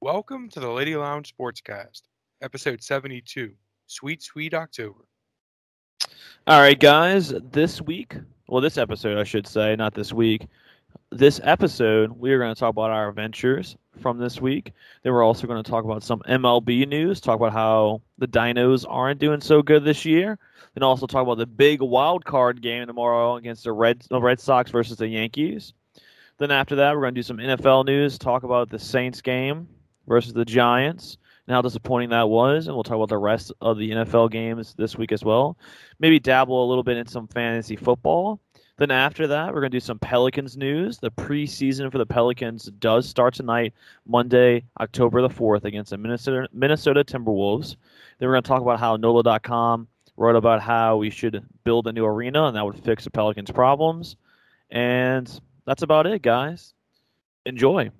Welcome to the Lady Lounge Sportscast, episode 72, Sweet Sweet October. All right, guys. This week, well, this episode, I should say, not this week. This episode, we are going to talk about our adventures from this week. Then we're also going to talk about some MLB news, talk about how the Dinos aren't doing so good this year, and also talk about the big wild card game tomorrow against the Red, the Red Sox versus the Yankees. Then after that, we're going to do some NFL news, talk about the Saints game versus the Giants and how disappointing that was, and we'll talk about the rest of the NFL games this week as well. Maybe dabble a little bit in some fantasy football. Then after that, we're going to do some Pelicans news. The preseason for the Pelicans does start tonight, Monday, October the 4th, against the Minnesota, Minnesota Timberwolves. Then we're going to talk about how NOLA.com wrote about how we should build a new arena, and that would fix the Pelicans' problems. And that's about it, guys. Enjoy.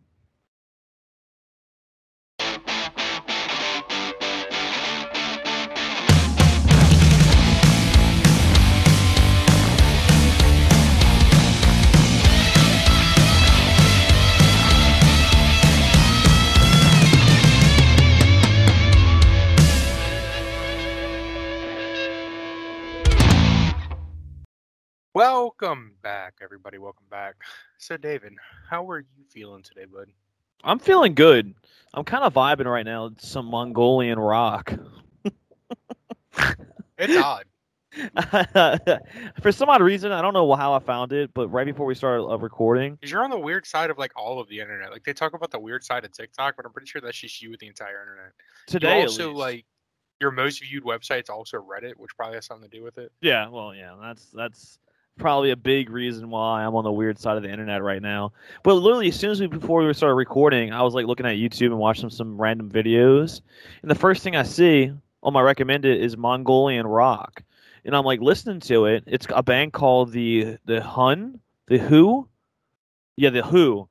Welcome back, everybody. Welcome back. So, David, how are you feeling today, bud? I'm feeling good. I'm kind of vibing right now. It's Some Mongolian rock. It's odd. For some odd reason, I don't know how I found it, but right before we started uh, recording, Because you're on the weird side of like all of the internet. Like they talk about the weird side of TikTok, but I'm pretty sure that's just you with the entire internet. today you also like your most viewed website's also Reddit, which probably has something to do with it. yeah, well, yeah, that's that's probably a big reason why I'm on the weird side of the internet right now. But literally, as soon as we before we started recording, I was like looking at YouTube and watching some random videos, and the first thing I see on my recommended is Mongolian rock, and I'm like listening to it. It's a band called the the Hun, the Who, yeah, the Who,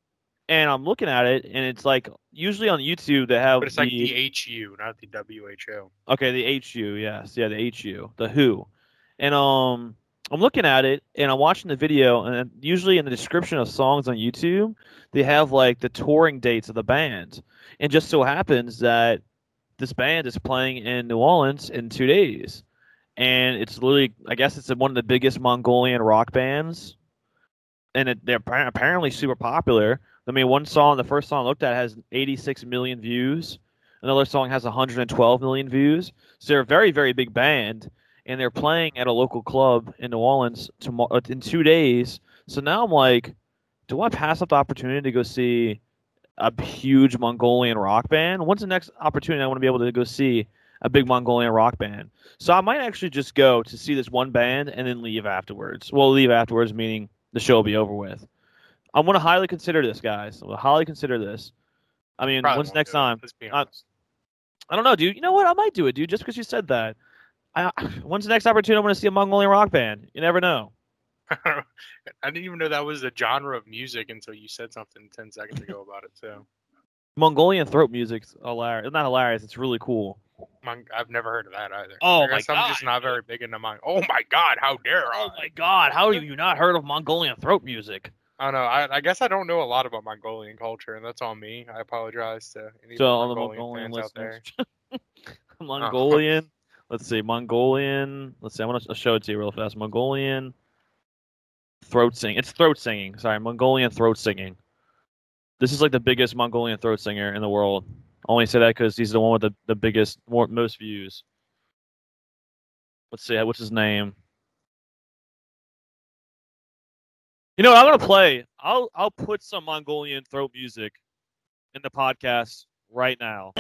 and I'm looking at it, and it's like usually on YouTube they have But it's like the, the HU, not the WHO. Okay, the HU, yes, yeah, the HU, the Who, and um, I'm looking at it and I'm watching the video, and usually in the description of songs on YouTube, they have like the touring dates of the band, and just so happens that this band is playing in New Orleans in two days, and it's literally, I guess it's one of the biggest Mongolian rock bands, and it, they're apparently super popular. I mean, one song, the first song I looked at, has 86 million views. Another song has 112 million views. So they're a very, very big band, and they're playing at a local club in New Orleans tomorrow in two days. So now I'm like, do I pass up the opportunity to go see a huge Mongolian rock band? When's the next opportunity I want to be able to go see a big Mongolian rock band? So I might actually just go to see this one band and then leave afterwards. Well, leave afterwards meaning the show will be over with. I'm going to highly consider this, guys. I'm going to highly consider this. I mean, Probably when's next time? Let's be Uh, honest. I don't know, dude. You know what? I might do it, dude, just because you said that. I, when's the next opportunity I want to see a Mongolian rock band? You never know. I didn't even know that was a genre of music until you said something 10 seconds ago about it. So Mongolian throat music's hilarious. It's not hilarious. It's really cool. Mon- I've never heard of that either. Oh I my guess I'm just God, not very big into mine. Oh my god, how dare oh I? Oh my god, how have you not heard of Mongolian throat music? I don't know. I, I guess I don't know a lot about Mongolian culture, and that's on me. I apologize to any So all the Mongolian, Mongolian fans out there. listeners. Uh-huh. Mongolian. Let's see. Mongolian. Let's see. I'm gonna show it to you real fast. Mongolian throat singing. It's throat singing. Sorry, Mongolian throat singing. This is like the biggest Mongolian throat singer in the world. I only say that because he's the one with the, the biggest, more most views. Let's see. Uh, what's his name? You know what? I'm gonna play. I'll I'll put some Mongolian throat music in the podcast right now.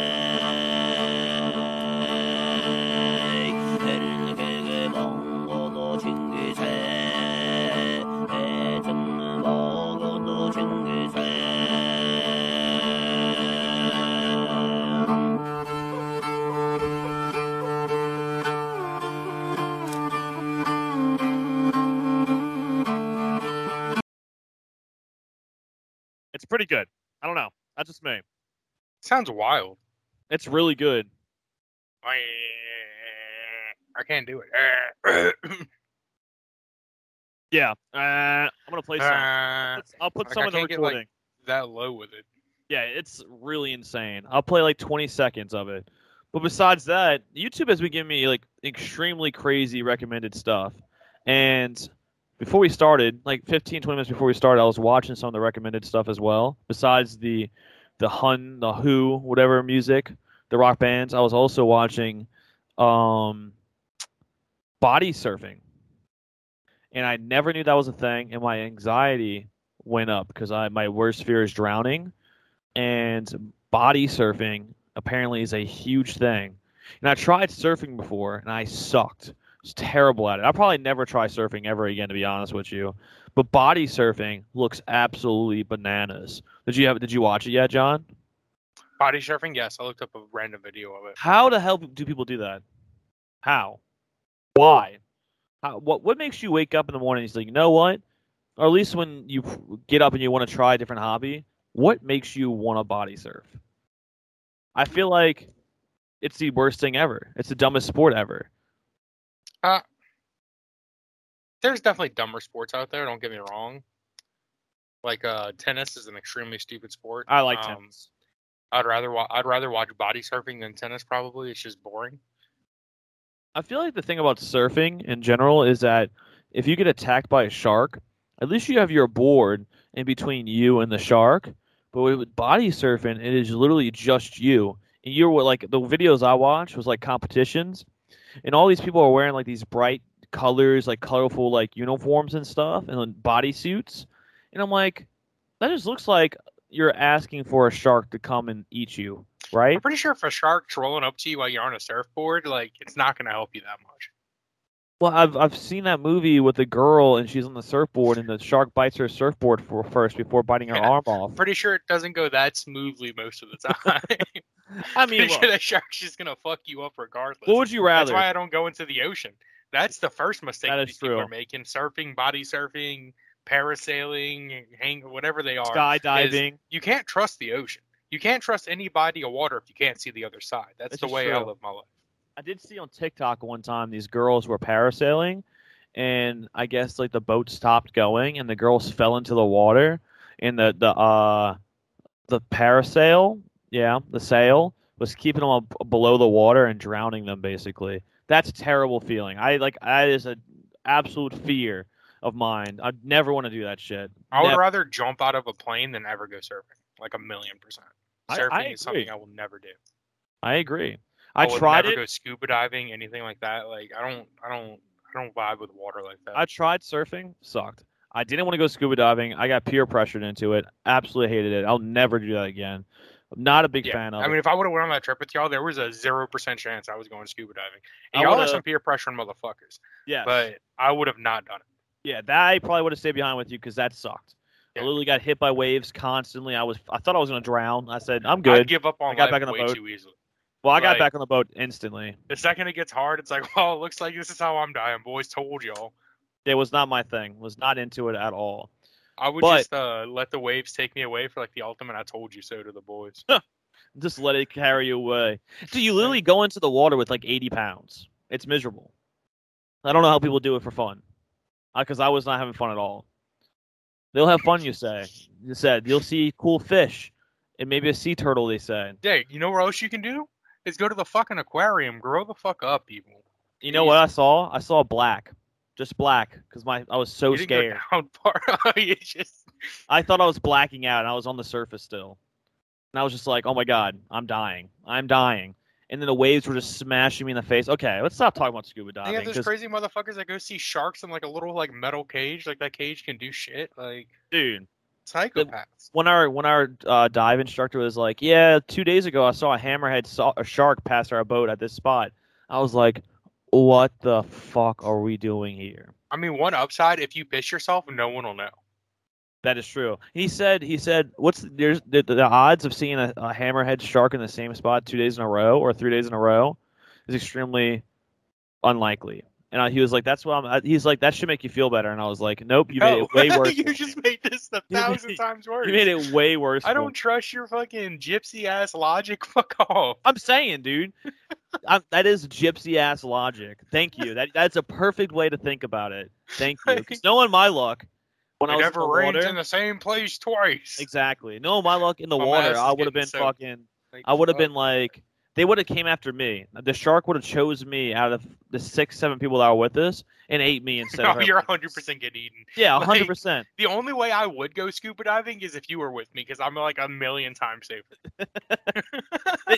Pretty good. I don't know. That's just me. Sounds wild. It's really good. I can't do it. Yeah. Uh, I'm gonna play some. Uh, I'll put like, some I in the can't get, like, recording. that low with it. Yeah, it's really insane. I'll play like 20 seconds of it. But besides that, YouTube has been giving me like extremely crazy recommended stuff. And before we started, like 15, 20 minutes before we started, I was watching some of the recommended stuff as well. Besides the the Hun, the Who, whatever music, the rock bands, I was also watching um body surfing. And I never knew that was a thing and my anxiety went up because I my worst fear is drowning and body surfing apparently is a huge thing. And I tried surfing before and I sucked. Was terrible at it. I'll probably never try surfing ever again to be honest with you. But body surfing looks absolutely bananas. Did you have did you watch it yet, John? Body surfing, yes. I looked up a random video of it. How the hell do people do that? How? Why? How, what what makes you wake up in the morning and say, you know what? Or at least when you get up and you want to try a different hobby, what makes you want to body surf? I feel like it's the worst thing ever. It's the dumbest sport ever. Uh, there's definitely dumber sports out there. Don't get me wrong. Like uh, tennis is an extremely stupid sport. I like Um, tennis. I'd rather wa- I'd rather watch body surfing than tennis. Probably it's just boring. I feel like the thing about surfing in general is that if you get attacked by a shark, at least you have your board in between you and the shark. But with body surfing, it is literally just you. And you're what like the videos I watched was like competitions, and all these people are wearing like these bright colors, like colorful like uniforms and stuff, and then body suits. And I'm like, that just looks like you're asking for a shark to come and eat you, right? I'm pretty sure if a shark's rolling up to you while you're on a surfboard, like it's not gonna help you that much. Well, I've I've seen that movie with the girl and she's on the surfboard and the shark bites her surfboard for first before biting her Yeah. arm off. Pretty sure it doesn't go that smoothly most of the time. I mean, sure that shark's just gonna fuck you up regardless. what would you rather? That's why I don't go into the ocean. That's the first mistake That these people true. are making: surfing, body surfing, parasailing, hang, whatever they are. Skydiving. You can't trust the ocean. You can't trust any body of water if you can't see the other side. That's the way I live my life. I did see on TikTok one time these girls were parasailing, and I guess like the boat stopped going and the girls fell into the water, and the the uh the parasail, yeah, the sail was keeping them up below the water and drowning them basically. That's a terrible feeling. I like that is an absolute fear of mine. I'd never want to do that shit. I would Never. rather jump out of a plane than ever go surfing. Like a million percent. Surfing I is something. I will never do. I agree. I, would tried never it. go scuba diving, anything like that. Like I don't, I don't, I don't vibe with water like that. I tried surfing, sucked. I didn't want to go scuba diving. I got peer pressured into it. Absolutely hated it. I'll never do that again. I'm not a big yeah. fan of I it. mean, if I would have went on that trip with y'all, there was a zero percent chance I was going scuba diving. I And y'all are some peer pressure motherfuckers, yeah, but I would have not done it. yeah, that I probably would have stayed behind with you because that sucked. I literally got hit by waves constantly. I was, I thought I was gonna drown. I said, I'm I'd good. give up on I got life back on the boat. too easily. Well, I got like- back on the boat instantly. The second it gets hard, it's like, well, it looks like this is how I'm dying. Boys told y'all. It was not my thing. Was not into it at all. I would But- just uh, let the waves take me away for like the ultimate. I told you so to the boys. Just let it carry you away. Do you literally go into the water with like 80 pounds? It's miserable. I don't know how people do it for fun. Because I was not having fun at all. They'll have fun, you say. You said you'll see cool fish and maybe a sea turtle. They said. yeah, you know what else you can do? Is go to the fucking aquarium. Grow the fuck up, people. You know what I saw? I saw black, just black, because my I was so you didn't go scared. down far. you just I thought I was blacking out, and I was on the surface still. And I was just like, "Oh my god, I'm dying! I'm dying!" And then the waves were just smashing me in the face. Okay, let's stop talking about scuba they diving. have those 'cause- crazy motherfuckers that go see sharks in like a little like metal cage. Like that cage can do shit. Like dude, psychopaths. when our when our uh, dive instructor was like, "Yeah, two days ago I saw a hammerhead saw a shark pass our boat at this spot," I was like, "What the fuck are we doing here?" I mean, one upside: if you piss yourself, no one will know. That is true. He said. He said, "What's there's the, the odds of seeing a, a hammerhead shark in the same spot two days in a row or three days in a row is extremely unlikely." And he was like, "That's what I'm." I- He's like, "That should make you feel better." And I was like, "Nope, you made No. it way worse. you just made this a You made- thousand times worse. You made it way worse." I don't me. trust your fucking gypsy ass logic. Fuck off. I'm saying, dude, I'm, that is gypsy ass logic. Thank you. That that's a perfect way to think about it. Thank you. 'Cause knowing my luck, when it I was never in the water. in the same place twice. Exactly. No, my luck in the My water, I would have been soaked. fucking. I would have been like, they would have came after me. The shark would have chose me out of the six, seven people that were with us and ate me instead her. you're 100 percent getting eaten. yeah, like- hundred percent. The only way I would go scuba diving is if you were with me, because I'm like a million times safer.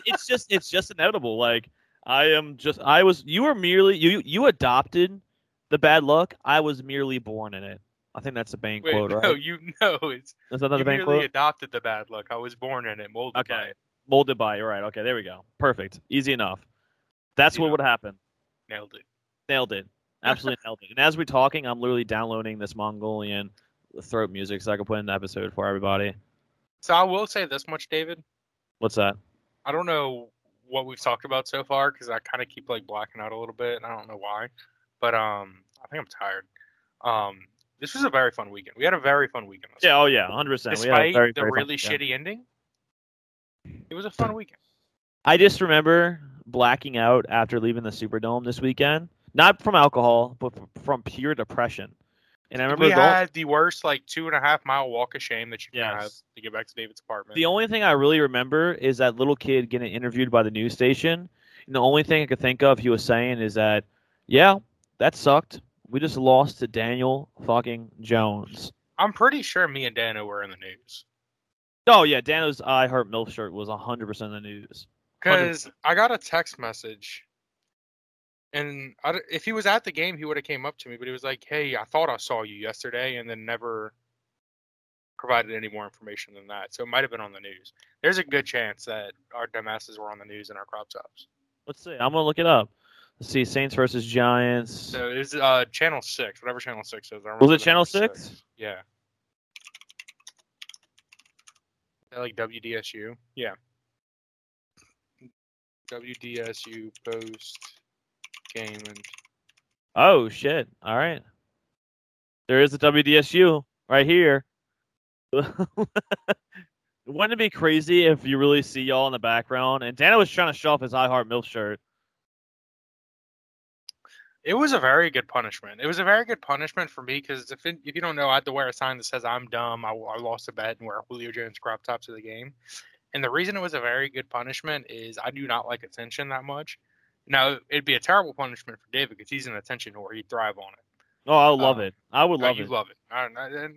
It's just, it's just inevitable. Like I am just, I was. You were merely you. You adopted the bad luck. I was merely born in it. I think that's the bank Wait, quote, no, right? No, you know it's Is that not you the merely quote? adopted the bad luck. I was born in it, molded by Okay. it. Molded by. You're. Okay, there we go. Perfect. Easy enough. That's Easy what enough. would happen. Nailed it. Nailed it. Absolutely nailed it. And as we're talking, I'm literally downloading this Mongolian throat music so I can put in an episode for everybody. So I will say this much, David. What's that? I don't know what we've talked about so far because I kind of keep like blacking out a little bit. and I don't know why, but um, I think I'm tired. Um, this was a very fun weekend. We had a very fun weekend. This Yeah, oh yeah, 100%. We had a Despite very, the very really weekend. shitty ending, it was a fun weekend. I just remember blacking out after leaving the Superdome this weekend. Not from alcohol, but from pure depression. And I remember we going, had the worst like two and a half mile walk of shame that you can have to get back to David's apartment. the only thing I really remember is that little kid getting interviewed by the news station. And the only thing I could think of he was saying is that, yeah, that sucked. We just lost to Daniel fucking Jones. I'm pretty sure me and Dano were in the news Oh yeah, Dano's I Heart MILF shirt was hundred percent the news. because I got a text message, and I if he was at the game, he would have came up to me, but he was like, "Hey, I thought I saw you yesterday," and then never provided any more information than that. So it might have been on the news. There's a good chance that our dumbasses were on the news in our crop tops. Let's see. I'm gonna look it up. Let's see. Saints versus Giants. So it's uh channel six, whatever channel six is. Was it channel number six? Yeah. Is that like WDSU? Yeah. WDSU post game and Oh shit! All right. There is a WDSU right here. Wouldn't it be crazy if you really see y'all in the background? And Dano was trying to show off his I Heart MILF shirt. It was a very good punishment. It was a very good punishment for me because if it, if you don't know, I had to wear a sign that says "I'm dumb." I, I lost a bet and wear Julio Jones crop tops of the game. And the reason it was a very good punishment is I do not like attention that much. Now it'd be a terrible punishment for David because he's an attention whore. He'd thrive on it. Oh, I love Uh, it. I would No, love you it. love it. I,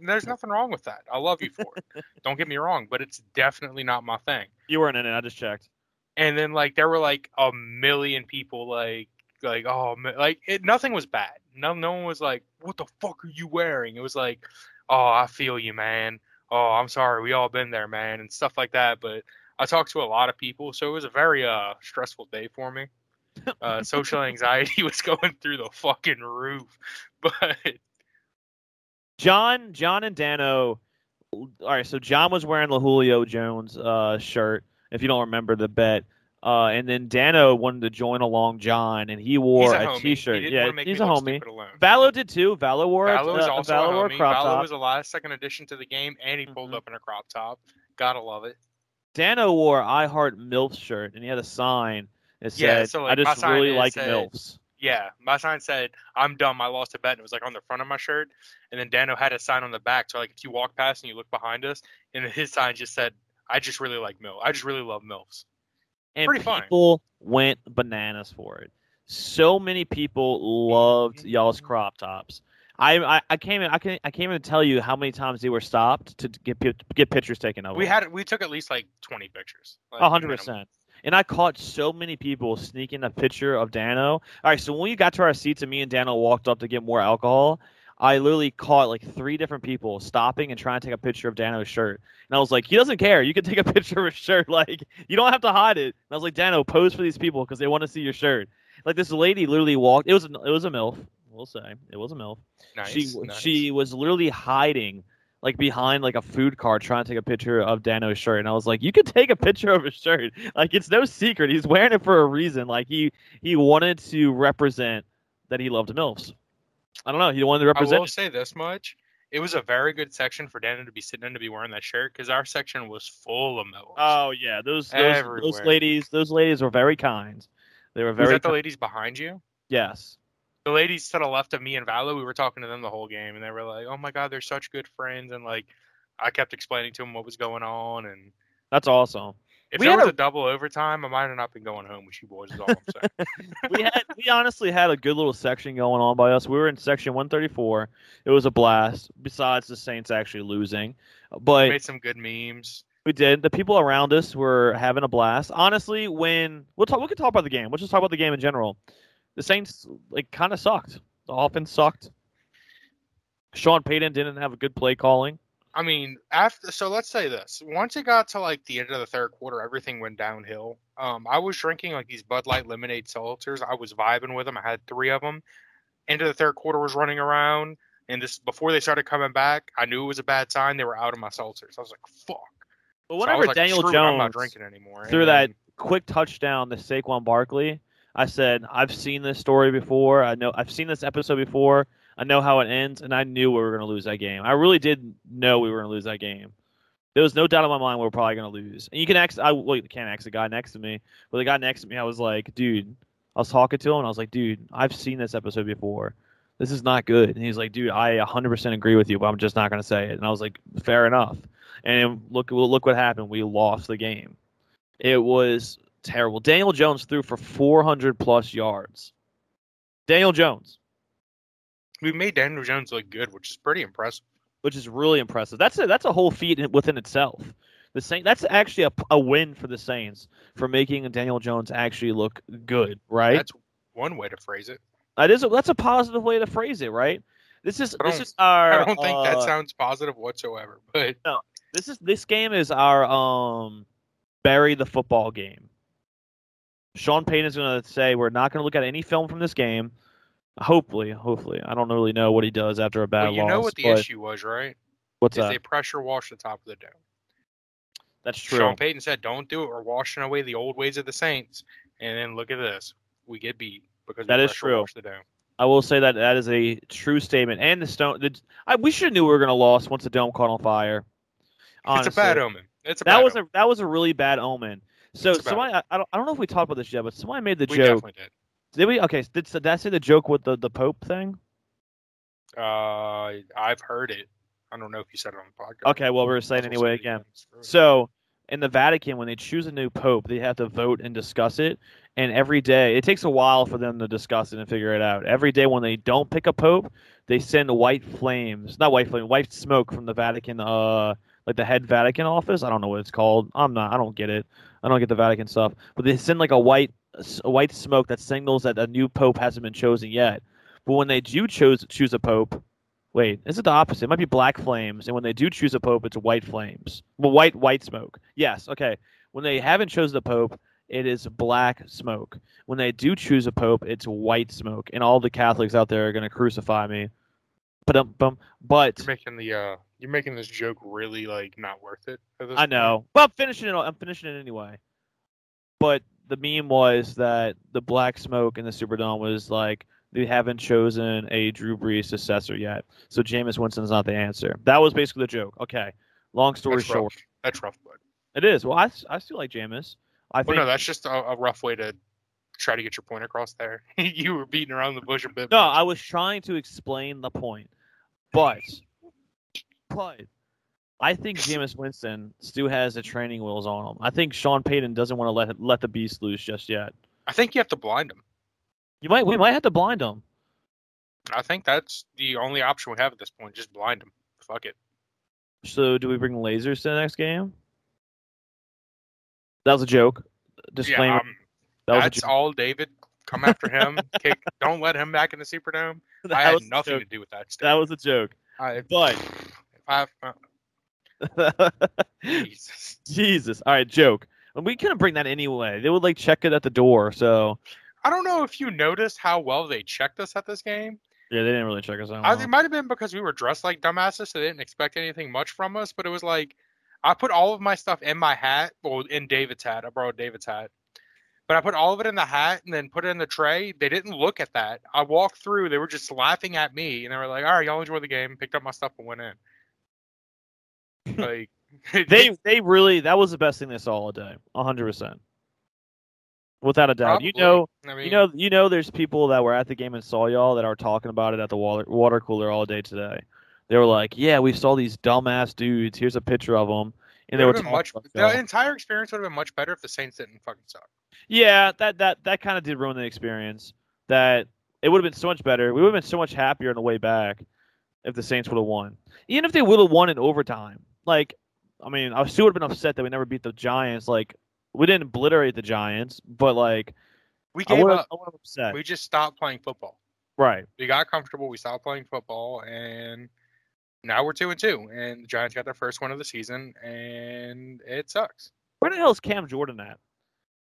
there's nothing wrong with that. I love you for it. Don't get me wrong, but it's definitely not my thing. You weren't in it. I just checked. And then like there were like a million people like like oh ma- like it, nothing was bad. No no one was like what the fuck are you wearing? It was like oh I feel you man. Oh I'm sorry we all been there man and stuff like that. But I talked to a lot of people, so it was a very uh stressful day for me. Uh, social anxiety was going through the fucking roof, but John, John, and Dano. All right, so John was wearing the Julio Jones uh, shirt. If you don't remember the bet, uh, and then Dano wanted to join along John, and he wore a, a. T-shirt. He didn't yeah, he's a homie. Valo did too. Valo wore a, Valo was uh, also Valo a wore homie. crop Valo top. was the last second addition to the game, and he pulled Mhm. up in a crop top. Gotta love it. Dano wore I Heart MILF shirt, and he had a sign that Yeah, said, so, "I like, my just really like said- MILFs." Yeah, my sign said, "I'm dumb. I lost a bet," and it was like on the front of my shirt. And then Dano had a sign on the back, so like if you walk past and you look behind us, and his sign just said, "I just really like milf. I just really love milfs." And Pretty people went bananas for it. So many people loved mm-hmm. y'all's crop tops. I, I I can't even I can I can't even tell you how many times they were stopped to get get pictures taken of. We had we took at least like 20 pictures. A hundred percent. And I caught so many people sneaking a picture of Dano. All right, so when we got to our seats and me and Dano walked up to get more alcohol, I literally caught like three different people stopping and trying to take a picture of Dano's shirt. And I was like, he doesn't care. You can take a picture of his shirt. Like, you don't have to hide it. And I was like, Dano, pose for these people because they want to see your shirt. Like this lady literally walked. It was it was a milf. We'll say it was a milf. Nice, she nice. she was literally hiding like behind like a food cart trying to take a picture of Dano's shirt and I was like you could take a picture of his shirt like it's no secret he's wearing it for a reason like he he wanted to represent that he loved milfs I don't know he wanted to represent. I will say this much: it was a very good section for Dano to be sitting in to be wearing that shirt because our section was full of milfs. oh yeah those those, those ladies those ladies were very kind they were was very that the ki- ladies behind you? yes the ladies to the left of me and Valo, we were talking to them the whole game, and they were like, "Oh my god, they're such good friends," and like, I kept explaining to them what was going on, and That's awesome. If We there had was a- a double overtime, I might have not been going home with you boys. Is all I'm saying. we had we honestly had a good little section going on by us. We were in section 134. It was a blast. Besides the Saints actually losing, but we Made some good memes. we did. The people around us were having a blast. Honestly, when we'll talk, we can talk about the game. Let's just talk about the game in general. The Saints like kind of sucked. The offense sucked. Sean Payton didn't have a good play calling. I mean, after so let's say this. Once it got to like the end of the third quarter, everything went downhill. Um, I was drinking like these Bud Light lemonade seltzers. I was vibing with them. I had three of them. End of the third quarter was running around, and this before they started coming back, I knew it was a bad sign. They were out of my seltzers. I was like, "Fuck." But So whenever like, Daniel Jones I'm not drinking anymore. And that quick touchdown to Saquon Barkley, I said, I've seen this story before. I know I've seen this episode before. I know how it ends, and I knew we were going to lose that game. I really did know we were going to lose that game. There was no doubt in my mind we were probably going to lose. And you can ask, I well, you can't ask the guy next to me, but the guy next to me, I was like, dude, I was talking to him, and I was like, dude, I've seen this episode before. This is not good. And he's like, dude, I 100% agree with you, but I'm just not going to say it. And I was like, fair enough. And look, look what happened. We lost the game. It was terrible. Daniel Jones threw for 400 plus yards. Daniel Jones, we made Daniel Jones look good, which is pretty impressive. which is really impressive. That's a that's a whole feat within itself. The Saint that's actually a, a win for the Saints for making Daniel Jones actually look good, right? That's one way to phrase it. that is a, that's a positive way to phrase it, right? This is I this don't- is our I don't think that uh, sounds positive whatsoever. But this is this game is our um bury the football game. Sean Payton is going to say we're not going to look at any film from this game. Hopefully, hopefully, I don't really know what he does after a bad well, you loss. know what the issue was, right? What's Is that? they pressure wash the top of the dome. That's true. Sean Payton said, "Don't do it. We're washing away the old ways of the Saints." And then look at this: we get beat because That we is pressure true. washed the dome. I will say that that is a true statement. And the stone, the, I, we should have knew we were going to lose once the dome caught on fire. Honestly. It's a bad omen. It's a That was omen. a that was a really bad omen. So It's a bad somebody, I, I don't I don't know if we talked about this yet, but somebody made the we joke. definitely did. Did we? Okay, did, did I say the joke with the the Pope thing? Uh, I've heard it. I don't know if you said it on the podcast. Okay, well we're saying anyway again. So in the Vatican, when they choose a new pope, they have to vote and discuss it. And every day, it takes a while for them to discuss it and figure it out. Every day, when they don't pick a pope, they send white flames, not white flame, white smoke from the Vatican, uh, like the head Vatican office. I don't know what it's called. I'm not. I don't get it. I don't get the Vatican stuff. But they send like a white, a white smoke that signals that a new pope hasn't been chosen yet. But when they do choose choose a pope, Wait, is it the opposite? It might be black flames, and when they do choose a pope, it's white flames. Well, white white smoke. Yes, okay. When they haven't chosen a pope, it is black smoke. When they do choose a pope, it's white smoke, and all the Catholics out there are going to crucify me. But bum. But You're making the uh, you're making this joke really like not worth it. I point. know. Well, I'm finishing it. I'm finishing it anyway. But the meme was that the black smoke in the Superdome was like they haven't chosen a Drew Brees successor yet, so Jameis Winston's not the answer. That was basically the joke. Okay. Long story That's short, rough. That's rough, bud. it is. Well, I, I still like Jameis. I Well, think no, that's just a, a rough way to try to get your point across there. you were beating around the bush a bit. no. much. I was trying to explain the point, but but I think Jameis Winston still has the training wheels on him. I think Sean Payton doesn't want to let let the beast loose just yet. I think you have to blind him. You might we might have to blind him. I think that's the only option we have at this point. Just blind him. Fuck it. So do we bring lasers to the next game? That was a joke. Disclaimer. Yeah, um, that was that's all, David. Come after him. Kick. Don't let him back in the Superdome. That I had nothing to do with that. That was a joke. I, But if I, uh, Jesus. Jesus. All right, joke. And we couldn't bring that anyway. They would like check it at the door. So I don't know if you noticed how well they checked us at this game. yeah, they didn't really check us out. I, it might have been because we were dressed like dumbasses, so they didn't expect anything much from us. But it was like I put all of my stuff in my hat, well, in David's hat. I borrowed David's hat, but I put all of it in the hat and then put it in the tray. They didn't look at that. I walked through. They were just laughing at me, and they were like, "All right, y'all enjoy the game." Picked up my stuff and went in. Like they they really that was the best thing they saw all day. hundred percent. without a doubt. You know, I mean, you know, you know. There's people that were at the game and saw y'all that are talking about it at the water water cooler all day today. They were like, "Yeah, we saw these dumbass dudes. Here's a picture of them." And they were would have talking been much. The entire experience would have been much better if the Saints didn't fucking suck. Yeah, that that that kind of did ruin the experience. That it would have been so much better. We would have been so much happier on the way back if the Saints would have won. Even if they would have won in overtime. Like, I mean, I still would have been upset that we never beat the Giants. Like, we didn't obliterate the Giants, but like, We I gave up. upset. We just stopped playing football. right. We got comfortable. We stopped playing football, and now we're two and two. And the Giants got their first win of the season, and it sucks. Where the hell is Cam Jordan at?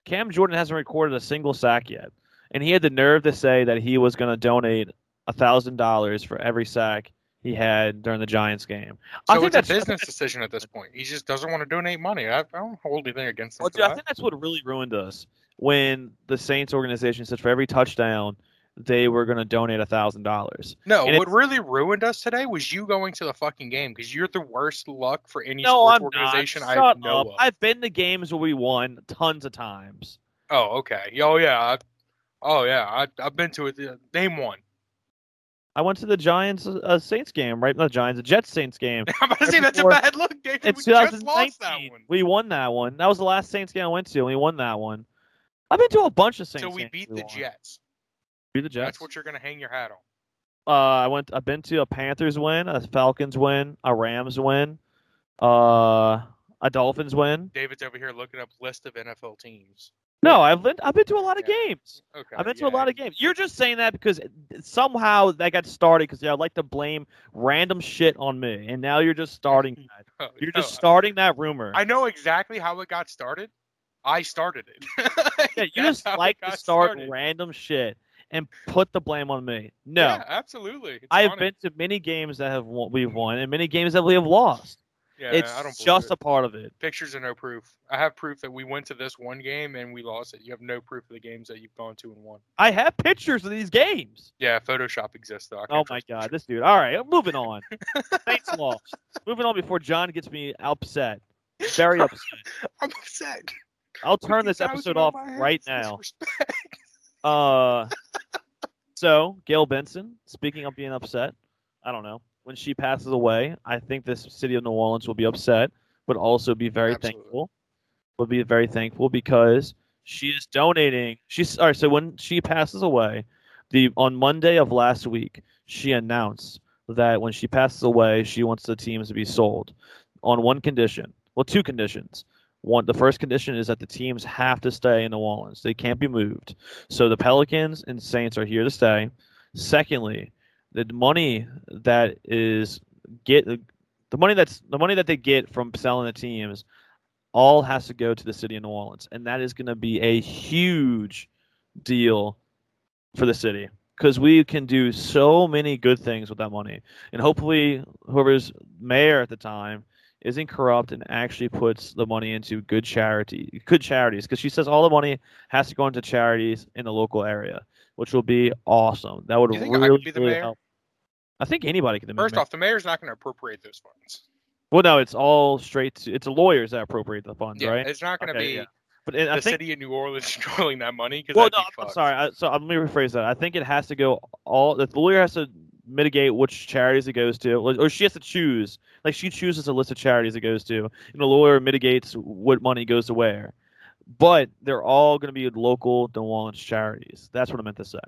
Cam Jordan hasn't recorded a single sack yet, and he had the nerve to say that he was going to donate a thousand dollars for every sack he had during the Giants game. I think it's a that's- business decision at this point. He just doesn't want to donate money. I, I don't hold anything against him. Well, dude, I think that's what really ruined us when the Saints organization said for every touchdown they were going to donate a thousand dollars. No, and what really ruined us today was you going to the fucking game because you're the worst luck for any No, sports I'm organization not. I Shut know up. of. I've been to games where we won tons of times. Oh, okay. Oh, yeah. I, oh, yeah. I, I've been to it. Name one. I went to the Giants uh, Saints game, right? Not the Giants, the Jets Saints game. I'm about to say that's a bad look, David. In We just lost that one. we won that one. That was the last Saints game I went to, and we won that one. I've been to a bunch of Saints. Games. So we beat we the won. Jets. Beat the Jets. That's what you're gonna hang your hat on. Uh, I went. I've been to a Panthers win, a Falcons win, a Rams win, uh, a Dolphins win. David's over here looking up list of NFL teams. No, I've been. I've been to a lot of Yeah. games. Okay. I've been to yeah. a lot of games. You're just saying that because somehow that got started because I like to blame random shit on me, and now you're just starting that. Oh, You're no, just starting that rumor. I know exactly how it got started. I started it. yeah, you That's just like to start started. random shit and put the blame on me. No, Yeah, absolutely. It's I have funny. been to many games that have won, we've won and many games that we have lost. Yeah, it's I don't just it. a part of it. pictures are no proof. I have proof that we went to this one game and we lost it. You have no proof of the games that you've gone to and won. I have pictures of these games. Yeah, Photoshop exists though. Oh my god, pictures. this dude. All right, moving on. Thanks, lost. Moving on before John gets me upset. Very upset. I'm upset. I'll turn this episode off right now. Uh, so Gayle Benson, speaking of being upset, I don't know when she passes away. I think this city of New Orleans will be upset, but also be very Absolutely. thankful. Will be very thankful because she is donating. She's all right. So when she passes away, the on Monday of last week, she announced that when she passes away, she wants the teams to be sold on one condition. Well, two conditions. One, the first condition is that the teams have to stay in New Orleans; they can't be moved. So the Pelicans and Saints are here to stay. Secondly, the money that is get the money that's the money that they get from selling the teams all has to go to the city of New Orleans, and that is going to be a huge deal for the city because we can do so many good things with that money, and hopefully whoever's mayor at the time isn't corrupt and actually puts the money into good charity, good charities. Because she says all the money has to go into charities in the local area, which will be awesome. That would You think I really, could be the really mayor? help. I think anybody can. First off, the mayor's not going to appropriate those funds. well, no, it's all straight to. It's the lawyers that appropriate the funds, Yeah, right? it's not going to Okay, be yeah. But the think city of New Orleans controlling that money because Well, no, I'm, sorry. I, so let me rephrase that. I think it has to go all. The lawyer has to mitigate which charities it goes to, or or she has to choose. Like she chooses a list of charities it goes to, and the lawyer mitigates what money goes to where. But they're all going to be local New Orleans charities. That's what I meant to say.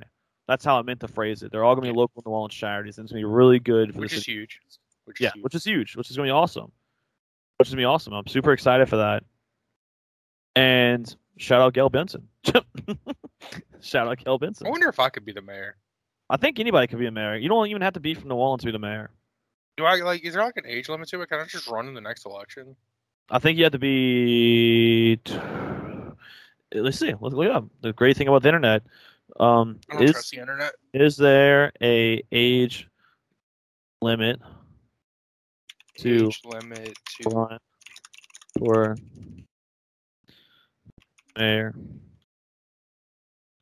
That's how I meant to phrase it. They're all going to be local New Orleans charities, and it's going to be really good for which is huge. Which is Yeah, huge. which is huge, which is going to be awesome. Which is going to be awesome. I'm super excited for that. And shout out Gayle Benson. shout out Gayle Benson. I wonder if I could be the mayor. I think anybody could be a mayor. You don't even have to be from New Orleans to be the mayor. Do I like? Is there like an age limit to it? Can I just run in the next election? I think you have to be. Let's see. Let's look it up. The great thing about the internet um, is trust the internet. is there a age limit to Age limit to for mayor?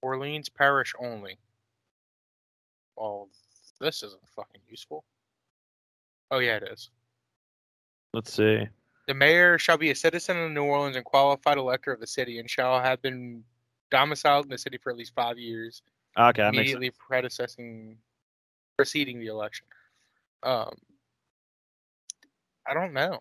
Orleans Parish only. Well, this isn't fucking useful. Oh yeah, it is. Let's see. The mayor shall be a citizen of New Orleans and qualified elector of the city, and shall have been domiciled in the city for at least five years, Okay, that immediately predecessing, preceding the election. Um, I don't know.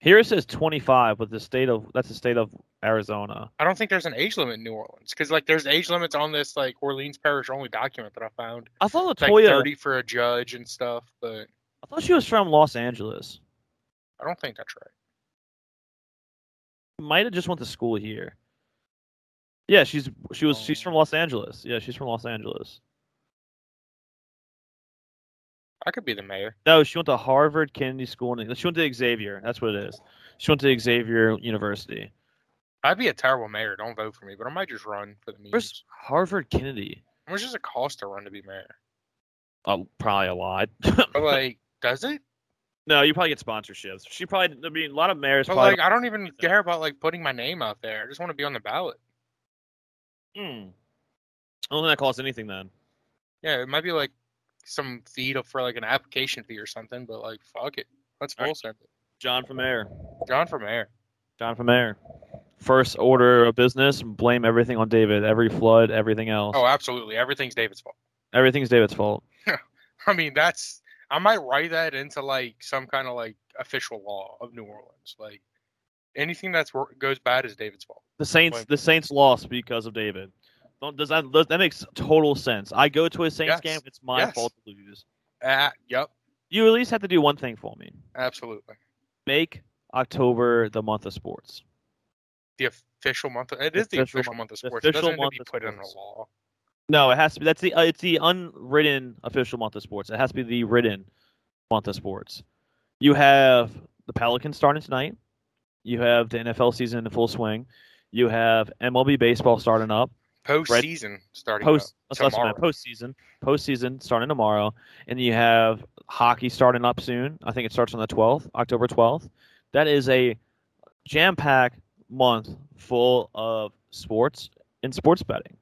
Here it says 25, but the state of that's the state of Arizona. I don't think there's an age limit in New Orleans because like there's age limits on this like Orleans Parish only document that I found. I thought It's like 30 for a judge and stuff, but I thought she was from Los Angeles. I don't think that's right. Might have just went to school here. Yeah, she's she was she's oh. from Oh. Los Angeles. Yeah, she's from Los Angeles. I could be the mayor. No, she went to Harvard Kennedy School. and She went to Xavier. That's what it is. She went to Xavier University. I'd be a terrible mayor. Don't vote for me, but I might just run for the memes. Where's Harvard Kennedy? How much does it cost to run to be mayor? Oh, probably a lot. But like, does it? no, you probably get sponsorships. She probably. I mean, a lot of mayors. But probably like, I don't even care about like putting my name out there. I just want to be on the ballot. Hmm. I don't think that costs anything then. Yeah, it might be like some fee to, for like an application fee or something, but like, fuck it. Let's full send it. John from Air. John from Air. John from Air. First order of business: blame everything on David. Every flood, everything else. Oh, absolutely. Everything's David's fault. Everything's David's fault. I mean, that's I might write that into like some kind of like official law of New Orleans. Like anything that's goes bad is David's fault. The Saints. The Saints lost because of David. Don't, does that does- that makes total sense? I go to a Saints Yes. game. It's my Yes. fault to lose. Ah, yep, You at least have to do one thing for me. absolutely. Make October the month of sports. The official month. Of, it is the official official, month- of the sports. It doesn't official to month be put in sports. law. No, it has to be. That's the. Uh, it's the unwritten official month of sports. It has to be the written month of sports. You have the Pelicans starting tonight. You have the NFL season in full swing. You have MLB baseball starting up. Postseason starting Post. up That's what meant. tomorrow. Postseason. Postseason starting tomorrow, and you have hockey starting up soon. I think it starts on the 12th, October 12th. That is a jam-packed month full of sports and sports betting.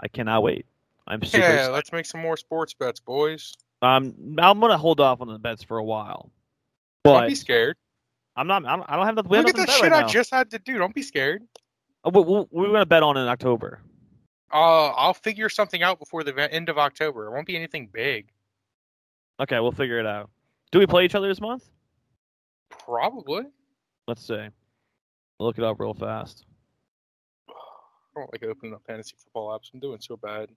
I cannot wait. I'm super Yeah, excited. let's make some more sports bets, boys. Um, I'm gonna hold off on the bets for a while, Don't but be scared. I'm not. I'm, I don't have nothing. Look at the shit right I now. just had to do. Don't be scared. Uh, we- we- We're gonna bet on it in October. Uh, I'll figure something out before the end of October. It won't be anything big. Okay, we'll figure it out. Do we play each other this month? Probably. Let's see. Look it up real fast. I don't like opening up fantasy football apps. I'm doing so bad.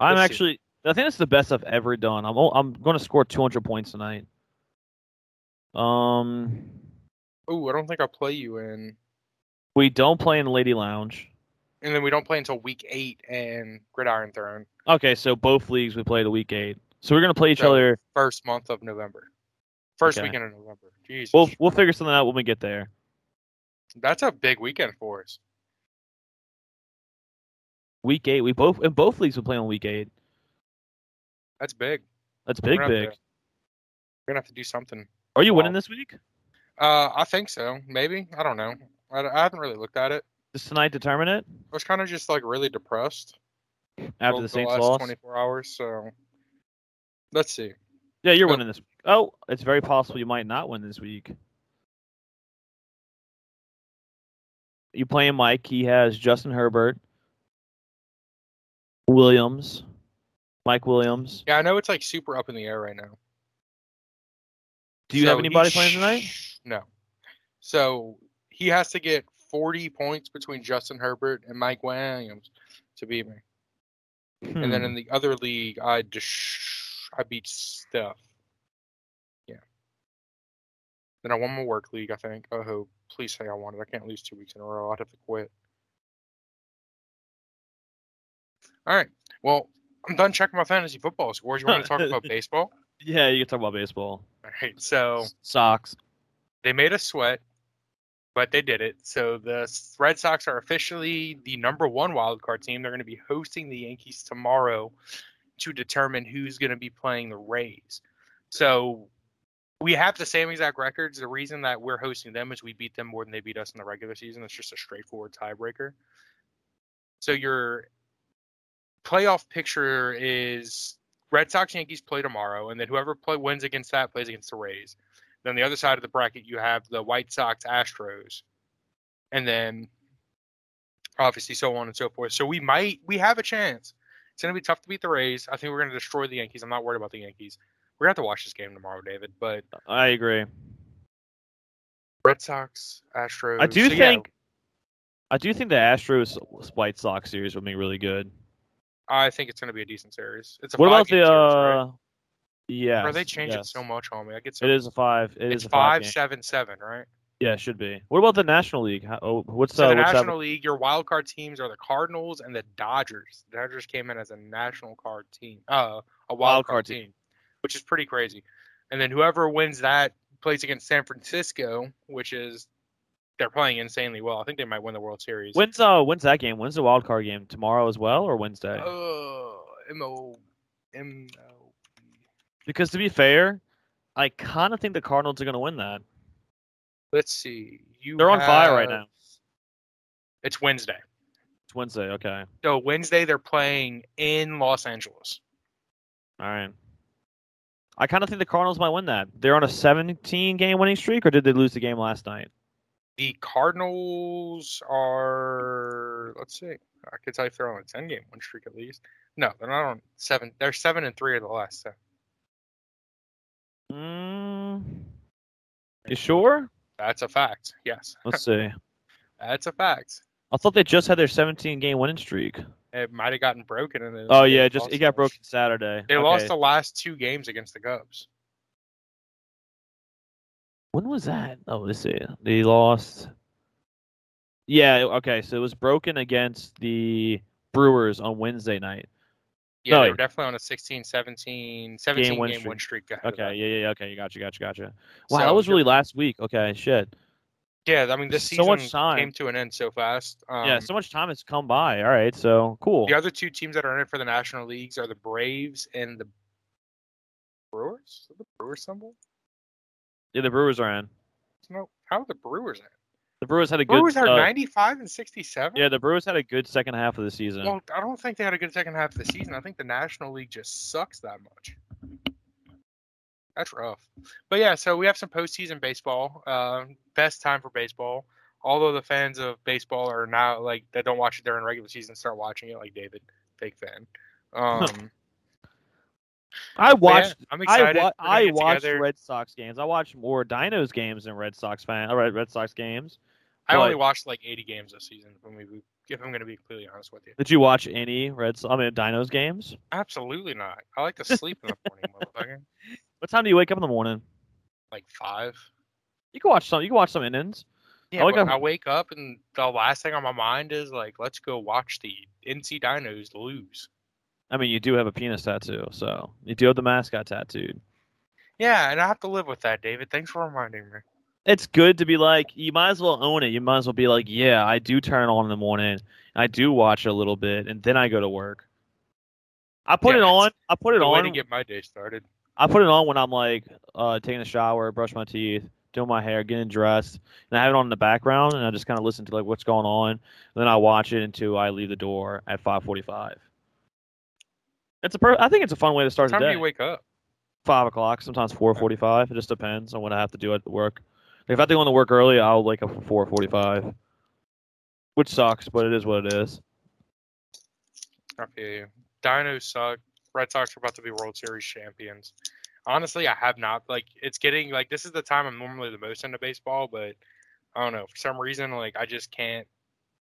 I'm Let's see. actually. I think it's the best I've ever done. I'm. I'm going to score 200 points tonight. Um, Oh, I don't think I'll play you in. We don't play in the Lady Lounge. And then we don't play until week eight and Gridiron Throne, Okay, so both leagues we play the week eight. So we're gonna play each So- other. first month of November. First Okay. weekend of November. Jesus. We'll we'll figure something out when we get there. That's a big weekend for us. Week eight. We both in both leagues we play on week eight. That's big. That's We're big, gonna big. We're gonna have to do something. Are you winning this week? Uh, I think so. Maybe. I don't know. I, I haven't really looked at it. Does tonight determine it? I was kind of just like really depressed After the Saints last loss? 24 hours. So let's see. Yeah, you're winning this. Oh, it's very possible you might not win this week. You playing Mike? He has Justin Herbert, Williams, Mike Williams. Yeah, I know it's like super up in the air right now. Do you have So he anybody playing sh- tonight? No. So he has to get 40 points between Justin Herbert and Mike Williams to beat me. And then Hmm. in the other league, I just I beat Steph. Yeah. Then I won my work league. I think. I hope. Please say I won it. I can't lose two weeks in a row. I'd have to quit. All right. Well, I'm done checking my fantasy football scores. You want to talk about baseball? yeah, you can talk about baseball. All right. So socks. they made us sweat, but they did it. So the Red Sox are officially the number one wild card team. They're going to be hosting the Yankees tomorrow to determine who's going to be playing the Rays. So we have the same exact records. The reason that we're hosting them is we beat them more than they beat us in the regular season. It's just a straightforward tiebreaker. So your playoff picture is Red Sox Yankees play tomorrow, and then whoever play wins against that plays against the Rays. Then the other side of the bracket, you have the White Sox Astros, and then obviously so on and so forth. So we might we have a chance. It's gonna be tough to beat the Rays. I think we're gonna destroy the Yankees. I'm not worried about the Yankees. We're gonna have to watch this game tomorrow, David. But I agree. Red Sox, Astros. I do so yeah, think I do think the Astros White Sox series will be really good. I think it's gonna be a decent series. It's a What about the series, right? Uh, uh yeah. Bro, they change it so much me. I get so It is a five. It is it's a five. five, seven, seven, right? Yeah, it should be. What about the National League? How, oh, what's So uh, the what's that- National League, your wild card teams are the Cardinals and the Dodgers. The Dodgers came in as a national card team, uh, a wild, Wild card, card team, which is pretty crazy. And then whoever wins that plays against San Francisco, which is they're playing insanely well. I think they might win the World Series. When's uh when's that game? When's the wild card game? Tomorrow as well or Wednesday? Uh, M O M O. Because to be fair, I kind of think the Cardinals are going to win that. Let's see. You They're on fire right now. It's Wednesday. It's Wednesday. Okay. So Wednesday they're playing in Los Angeles. All right. I kind of think the Cardinals might win that. They're on a 17 game winning streak, or did they lose the game last night? The Cardinals are. Let's see. I could tell you if they're on a ten game win streak at least. No, they're not on seven. They're seven and three of the last seven. Mm, you sure? That's a fact. Yes, Let's see. that's a fact. I thought they just had their 17 game winning streak. It might have gotten broken. And then Oh they yeah, just it got broken Saturday. They Okay. lost the last two games against the Cubs. When was that? Oh, let's see. They lost. Yeah. Okay. So it was broken against the Brewers on Wednesday night. Yeah, No, they were definitely on a 16, 17, 17 game win win streak. streak. Okay. Yeah. Yeah. yeah, Okay. You got you. Got you. Got you. Wow. So that was really last week. Okay. Shit. Yeah, I mean this So season much time. came to an end so fast. Um, yeah. So much time has come by. All right. So cool. The other two teams that are in it for the National Leagues are the Braves and the Brewers. Is the Brewers symbol? Yeah. The Brewers are in. No, how are the Brewers in? The Brewers had a good. Brewers are uh, 95 and 67. Yeah. The Brewers had a good second half of the season. Well, I don't think they had a good second half of the season. I think the National League just sucks that much. That's rough. But yeah, so we have some postseason baseball. Uh, best time for baseball. Although the fans of baseball are now like that don't watch it during regular season, start watching it like David, fake fan. Um, I but yeah, watched. I'm I excited. wa- I watched together. Red Sox games. I watched more Dinos games than Red Sox fan. All right, Red Sox games. I only watched like 80 games this season. When we, if I'm going to be completely honest with you, Did you watch any Red? Sox, I mean, Dinos games? absolutely not. I like to sleep in the morning, motherfucker. What time do you wake up in the morning? Like five. You can watch some. You can watch some innings. Yeah, wake up- I wake up and the last thing on my mind is like, let's go watch the NC Dinos lose. I mean, you do have a penis tattoo, so you do have the mascot tattooed. Yeah, and I have to live with that, David. Thanks for reminding me. It's good to be like. You might as well own it. You might as well be like, yeah, I do turn it on in the morning. I do watch it a little bit, and then I go to work. I put Yeah, it on. I put it way on. to get my day started. I put it on when I'm like uh, taking a shower, brush my teeth, doing my hair, getting dressed, and I have it on in the background, and I just kind of listen to like what's going on. And then I watch it until I leave the door at 5:45. It's a per- I think it's a fun way to What start the time do you wake up? Five o'clock, sometimes 4:45. It just depends on what I have to do at work. If I have to go into work early, I'll wake up for 4:45, which sucks, but it is what it is. I feel you. Dinos suck. Red Sox are about to be World Series champions. Honestly, I have not like it's getting like this is the time I'm normally the most into baseball, but I don't know for some reason like I just can't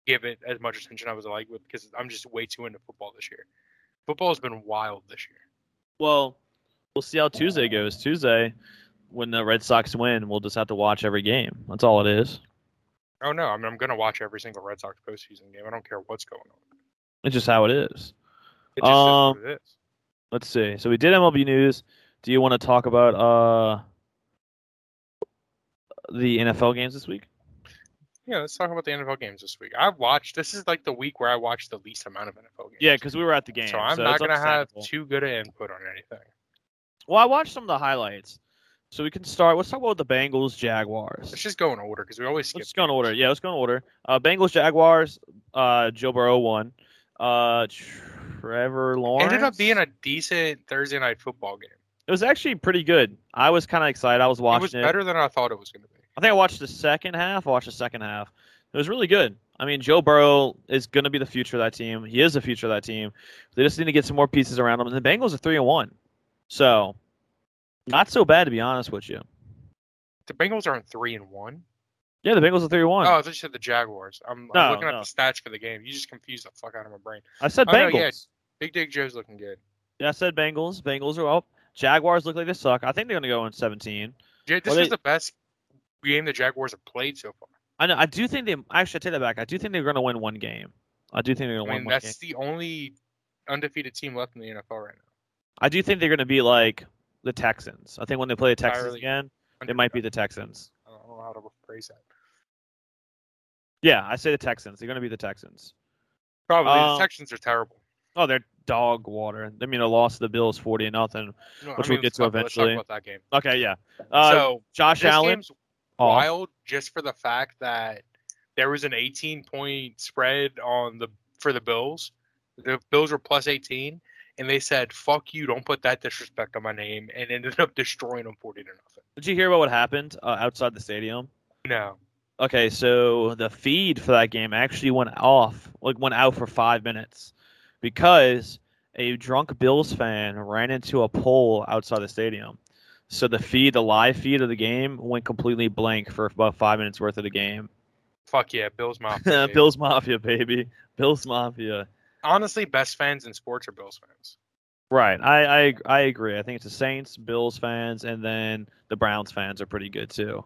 give it as much attention I was like with because I'm just way too into football this year. Football has been wild this year. Well, we'll see how Tuesday goes. Tuesday, when the Red Sox win, we'll just have to watch every game. That's all it is. Oh no, I mean I'm gonna watch every single Red Sox postseason game. I don't care what's going on. It's just how it is. It just Um, is it is. Let's see. So we did MLB news. Do you want to talk about uh the NFL games this week? Yeah, let's talk about the NFL games this week. I've watched. This is like the week where I watched the least amount of NFL games. Yeah, because we were at the game. so I'm so not gonna have too good an input on anything. Well, I watched some of the highlights. So we can start. Let's talk about the Bengals Jaguars. Let's just go in order because we always skip. Let's go in order. Yeah, let's go in order. Uh, Bengals Jaguars. Uh, Joe Burrow won. Uh, Trevor Lawrence Ended up being a decent Thursday night football game. It was actually pretty good. I was kind of excited. I was watching. It was better than I thought it was going to be. I think I watched the second half. I watched the second half. It was really good. I mean, Joe Burrow is going to be the future of that team. He is the future of that team. They just need to get some more pieces around him. And the Bengals are three and one, so not so bad to be honest with you. The Bengals aren't three and one. Yeah, the Bengals are three and one. Oh, I thought you said the Jaguars. I'm, No, I'm looking no. at the stats for the game. You just confused the fuck out of my brain. I said Oh, no, Bengals. yeah. Big Dig Joe's looking good. Yeah, I said Bengals. Bengals are up. Jaguars look like they suck. I think they're going to go in 17. Ja- This Well, is they- the best game the Jaguars have played so far. I know. I do think they actually I take that back. I do think they're going to win one game. I do think they're going to win mean, one game. that's the only undefeated team left in the NFL right now. I do think they're going to be like the Texans. I think when they play the Texans Entirely again, it might be the Texans. I don't know how to phrase that. Yeah, I say the Texans. They're going to be the Texans. Probably Um, the Texans are terrible. Oh, they're dog water. I mean, a loss to the Bills, forty and nothing. No, which I we'll get to talk- let's talk eventually. about that game. Okay, yeah. Uh, so Josh Allen. off. wild just for the fact that there was an 18 point spread on the for the Bills. The Bills were plus 18, and they said, "Fuck you! Don't put that disrespect on my name," and ended up destroying them 40 to nothing. Did you hear about what happened uh, outside the stadium? No, Okay, so the feed for that game actually went off, like went out for five minutes, because a drunk Bills fan ran into a pole outside the stadium. So the feed, the live feed of the game, went completely blank for about five minutes worth of the game. fuck yeah, Bills Mafia. Bills Mafia, baby. Bills Mafia. Honestly, best fans in sports are Bills fans. Right. I, I I agree. I think it's the Saints, Bills fans, and then the Browns fans are pretty good too.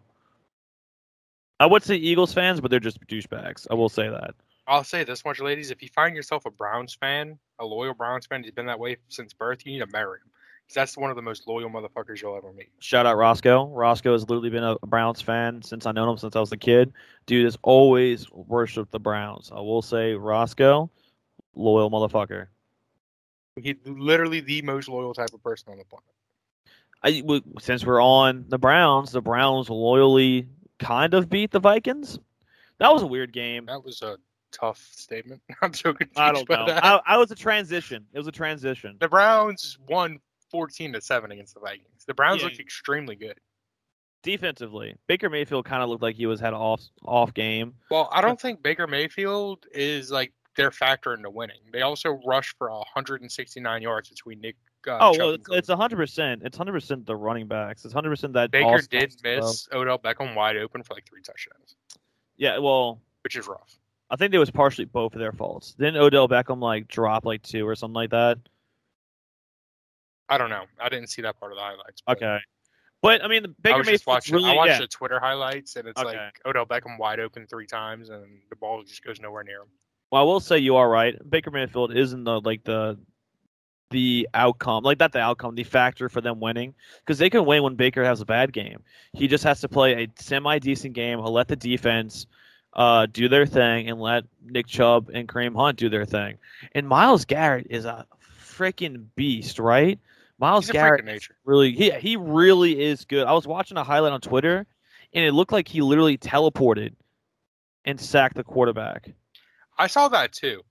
I would say Eagles fans, but they're just douchebags. I will say that. I'll say this much, ladies: if you find yourself a Browns fan, a loyal Browns fan, he's been that way since birth. You need to marry him because that's one of the most loyal motherfuckers you'll ever meet. Shout out Roscoe. Roscoe has literally been a Browns fan since I known him since I was a kid. Dude has always worshipped the Browns. I will say Roscoe, loyal motherfucker. He's literally the most loyal type of person on the planet. I, since we're on the Browns, the Browns loyally kind of beat the Vikings. That was a weird game. That was a tough statement. I'm so confused I don't know. that. I, I was a transition. It was a transition. The Browns won 14 to seven against the Vikings. The Browns Yeah. looked extremely good. Defensively, Baker Mayfield kind of looked like he was had an off off game. Well, I don't think Baker Mayfield is like their factor into winning. They also rushed for 169 yards between Nick. Uh, oh well, it's it's hundred percent. It's hundred percent the running backs. It's hundred percent that Baker did miss Odell Beckham wide open for like three touchdowns, Yeah, well, which is rough. I think it was partially both of their faults. Didn't Odell Beckham like drop like two or something like that? I don't know. I didn't see that part of the highlights. but Okay, but I mean, the Baker I was just watching. really I watched yeah. the Twitter highlights, and it's Okay. like Odell Beckham wide open three times, and the ball just goes nowhere near him. Well, I will say you are right. Baker Mayfield isn't the like the the outcome, like not the outcome, the factor for them winning because they can win when Baker has a bad game. He just has to play a semi decent game. He'll let the defense uh, do their thing and let Nick Chubb and Kareem Hunt do their thing. And Myles Garrett is a freaking beast, right? Myles Garrett nature. really he he really is good. I was watching a highlight on Twitter and it looked like he literally teleported and sacked the quarterback. I saw that too.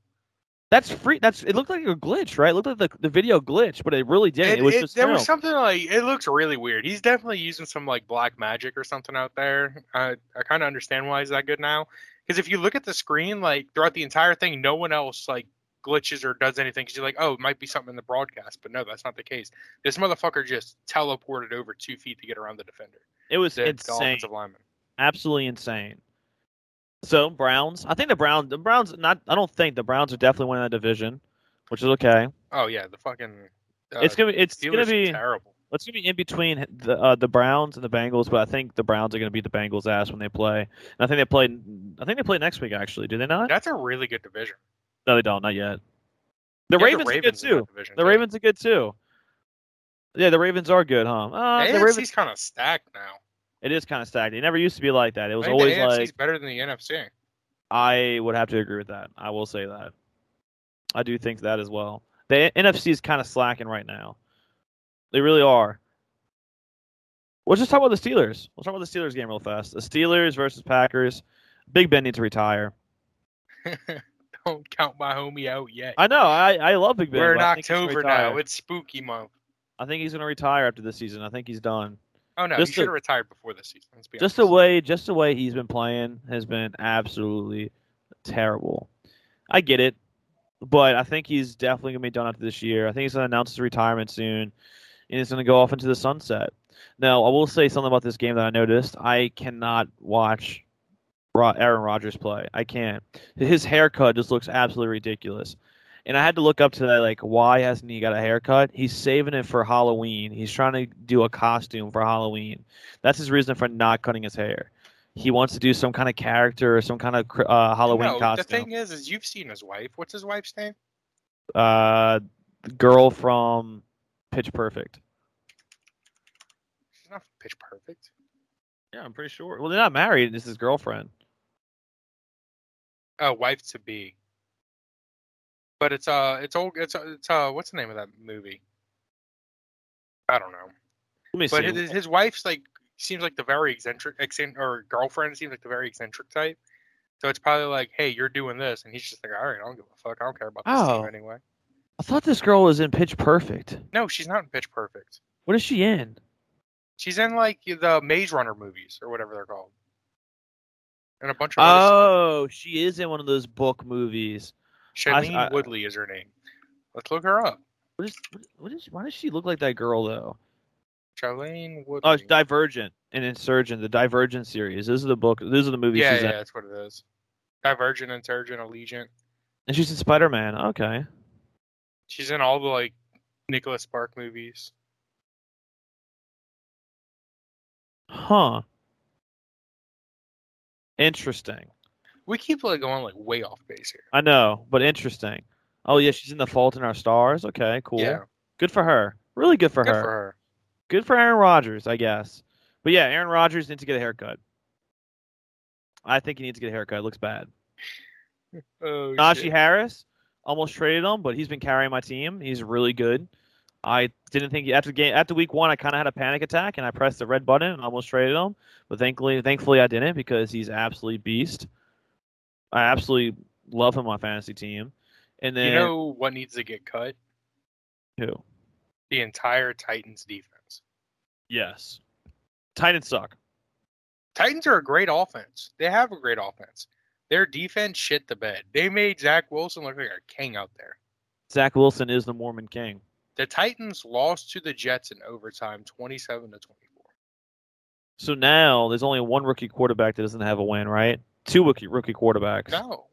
That's free. That's it looked like a glitch, right? It looked like the, the video glitch, but it really didn't. It, was just there was something like it looks really weird. He's definitely using some like black magic or something out there. I I kind of understand why he's that good now. Because if you look at the screen, like throughout the entire thing, no one else like glitches or does anything. Because you're like, oh, it might be something in the broadcast, but no, that's not the case. This motherfucker just teleported over two feet to get around the defender, it was the, the insane, offensive lineman. absolutely insane. So Browns, I think the Browns, the Browns, not. I don't think the Browns are definitely winning that division, which is okay. Oh yeah, the fucking. Uh, it's gonna be, it's Steelers gonna be, terrible. it's gonna be in between the uh, the Browns and the Bengals, but I think the Browns are gonna beat the Bengals ass when they play. And I think they play. I think they play next week. Actually, do they not? That's a really good division. No, they don't. Not yet. The Yeah, Ravens, are good too. division, The too. Ravens are good too. Yeah, the Ravens are good, huh? Uh, The the Ravens. kind of stacked now. It is kind of stagnant. It never used to be like that. It was I think always like better than the NFC. I would have to agree with that. I will say that. I do think that as well. The NFC is kind of slacking right now. They really are. Let's just talk about the Steelers. Let's talk about the Steelers game real fast. The Steelers versus Packers. Big Ben needs to retire. Don't count my homie out yet. I know. I, I love Big Ben. We're in but I think he's gonna October now. It's spooky month. I think he's going to retire after this season. I think he's done. Oh no, Just he should have retired before this season. Let's be Just the way, just the way he's been playing has been absolutely terrible. I get it, but I think he's definitely gonna be done after this year. I think he's gonna announce his retirement soon, and he's gonna go off into the sunset. Now, I will say something about this game that I noticed. I cannot watch Aaron Rodgers play. I can't. His haircut just looks absolutely ridiculous. And I had to look up to that, like, why hasn't he got a haircut? He's saving it for Halloween. He's trying to do a costume for Halloween. That's his reason for not cutting his hair. He wants to do some kind of character or some kind of uh, Halloween no, the thing is, is you've seen his wife. What's his wife's name? uh, the girl from Pitch Perfect. She's not pitch perfect. Yeah, I'm pretty sure. Well, they're not married. It's his girlfriend. Oh, wife to be. But it's uh, it's old. It's uh, it's uh, what's the name of that movie? I don't know. Let me But see. his, his wife's like seems like the very eccentric, eccentric or girlfriend seems like the very eccentric type. So it's probably like, hey, you're doing this, and he's just like, all right, I don't give a fuck. I don't care about this Oh. anyway. I thought this girl was in Pitch Perfect. No, she's not in Pitch Perfect. What is she in? She's in like the Maze Runner movies or whatever they're called, and a bunch of. Oh, she is in one of those book movies. Shailene I- Woodley is her name. Let's look her up. What is? What, is? Why does she look like that girl though? Shailene Woodley. Oh, it's Divergent and Insurgent, the Divergent series. Those are the book. Those are the movies yeah, yeah, in. that's what it is. Divergent, Insurgent, Allegiant. And she's in Spider Man. Okay. She's in all the like Nicholas Spark movies. Huh. Interesting. We keep like going like way off base here. I know, but interesting. Oh yeah, she's in The Fault in Our Stars. Okay, cool. Yeah, Good for her. Really good for good her. for her. Good for Aaron Rodgers, I guess. But yeah, Aaron Rodgers needs to get a haircut. I think he needs to get a haircut. It looks bad. Oh, Najee shit. Harris almost traded him, but he's been carrying my team. He's really good. I didn't think after game after week one, I kind of had a panic attack and I pressed the red button and almost traded him. But thankfully, thankfully I didn't because he's absolutely beast. I absolutely love him on my fantasy team. And then You know what needs to get cut? who? The entire Titans defense. Yes, Titans suck. Titans are a great offense. They have a great offense. Their defense shit the bed. They made Zach Wilson look like a king out there. Zach Wilson is the Mormon King. The Titans lost to the Jets in overtime, twenty-seven to twenty-four. So now there's only one rookie quarterback that doesn't have a win, right? Two rookie rookie quarterbacks. No,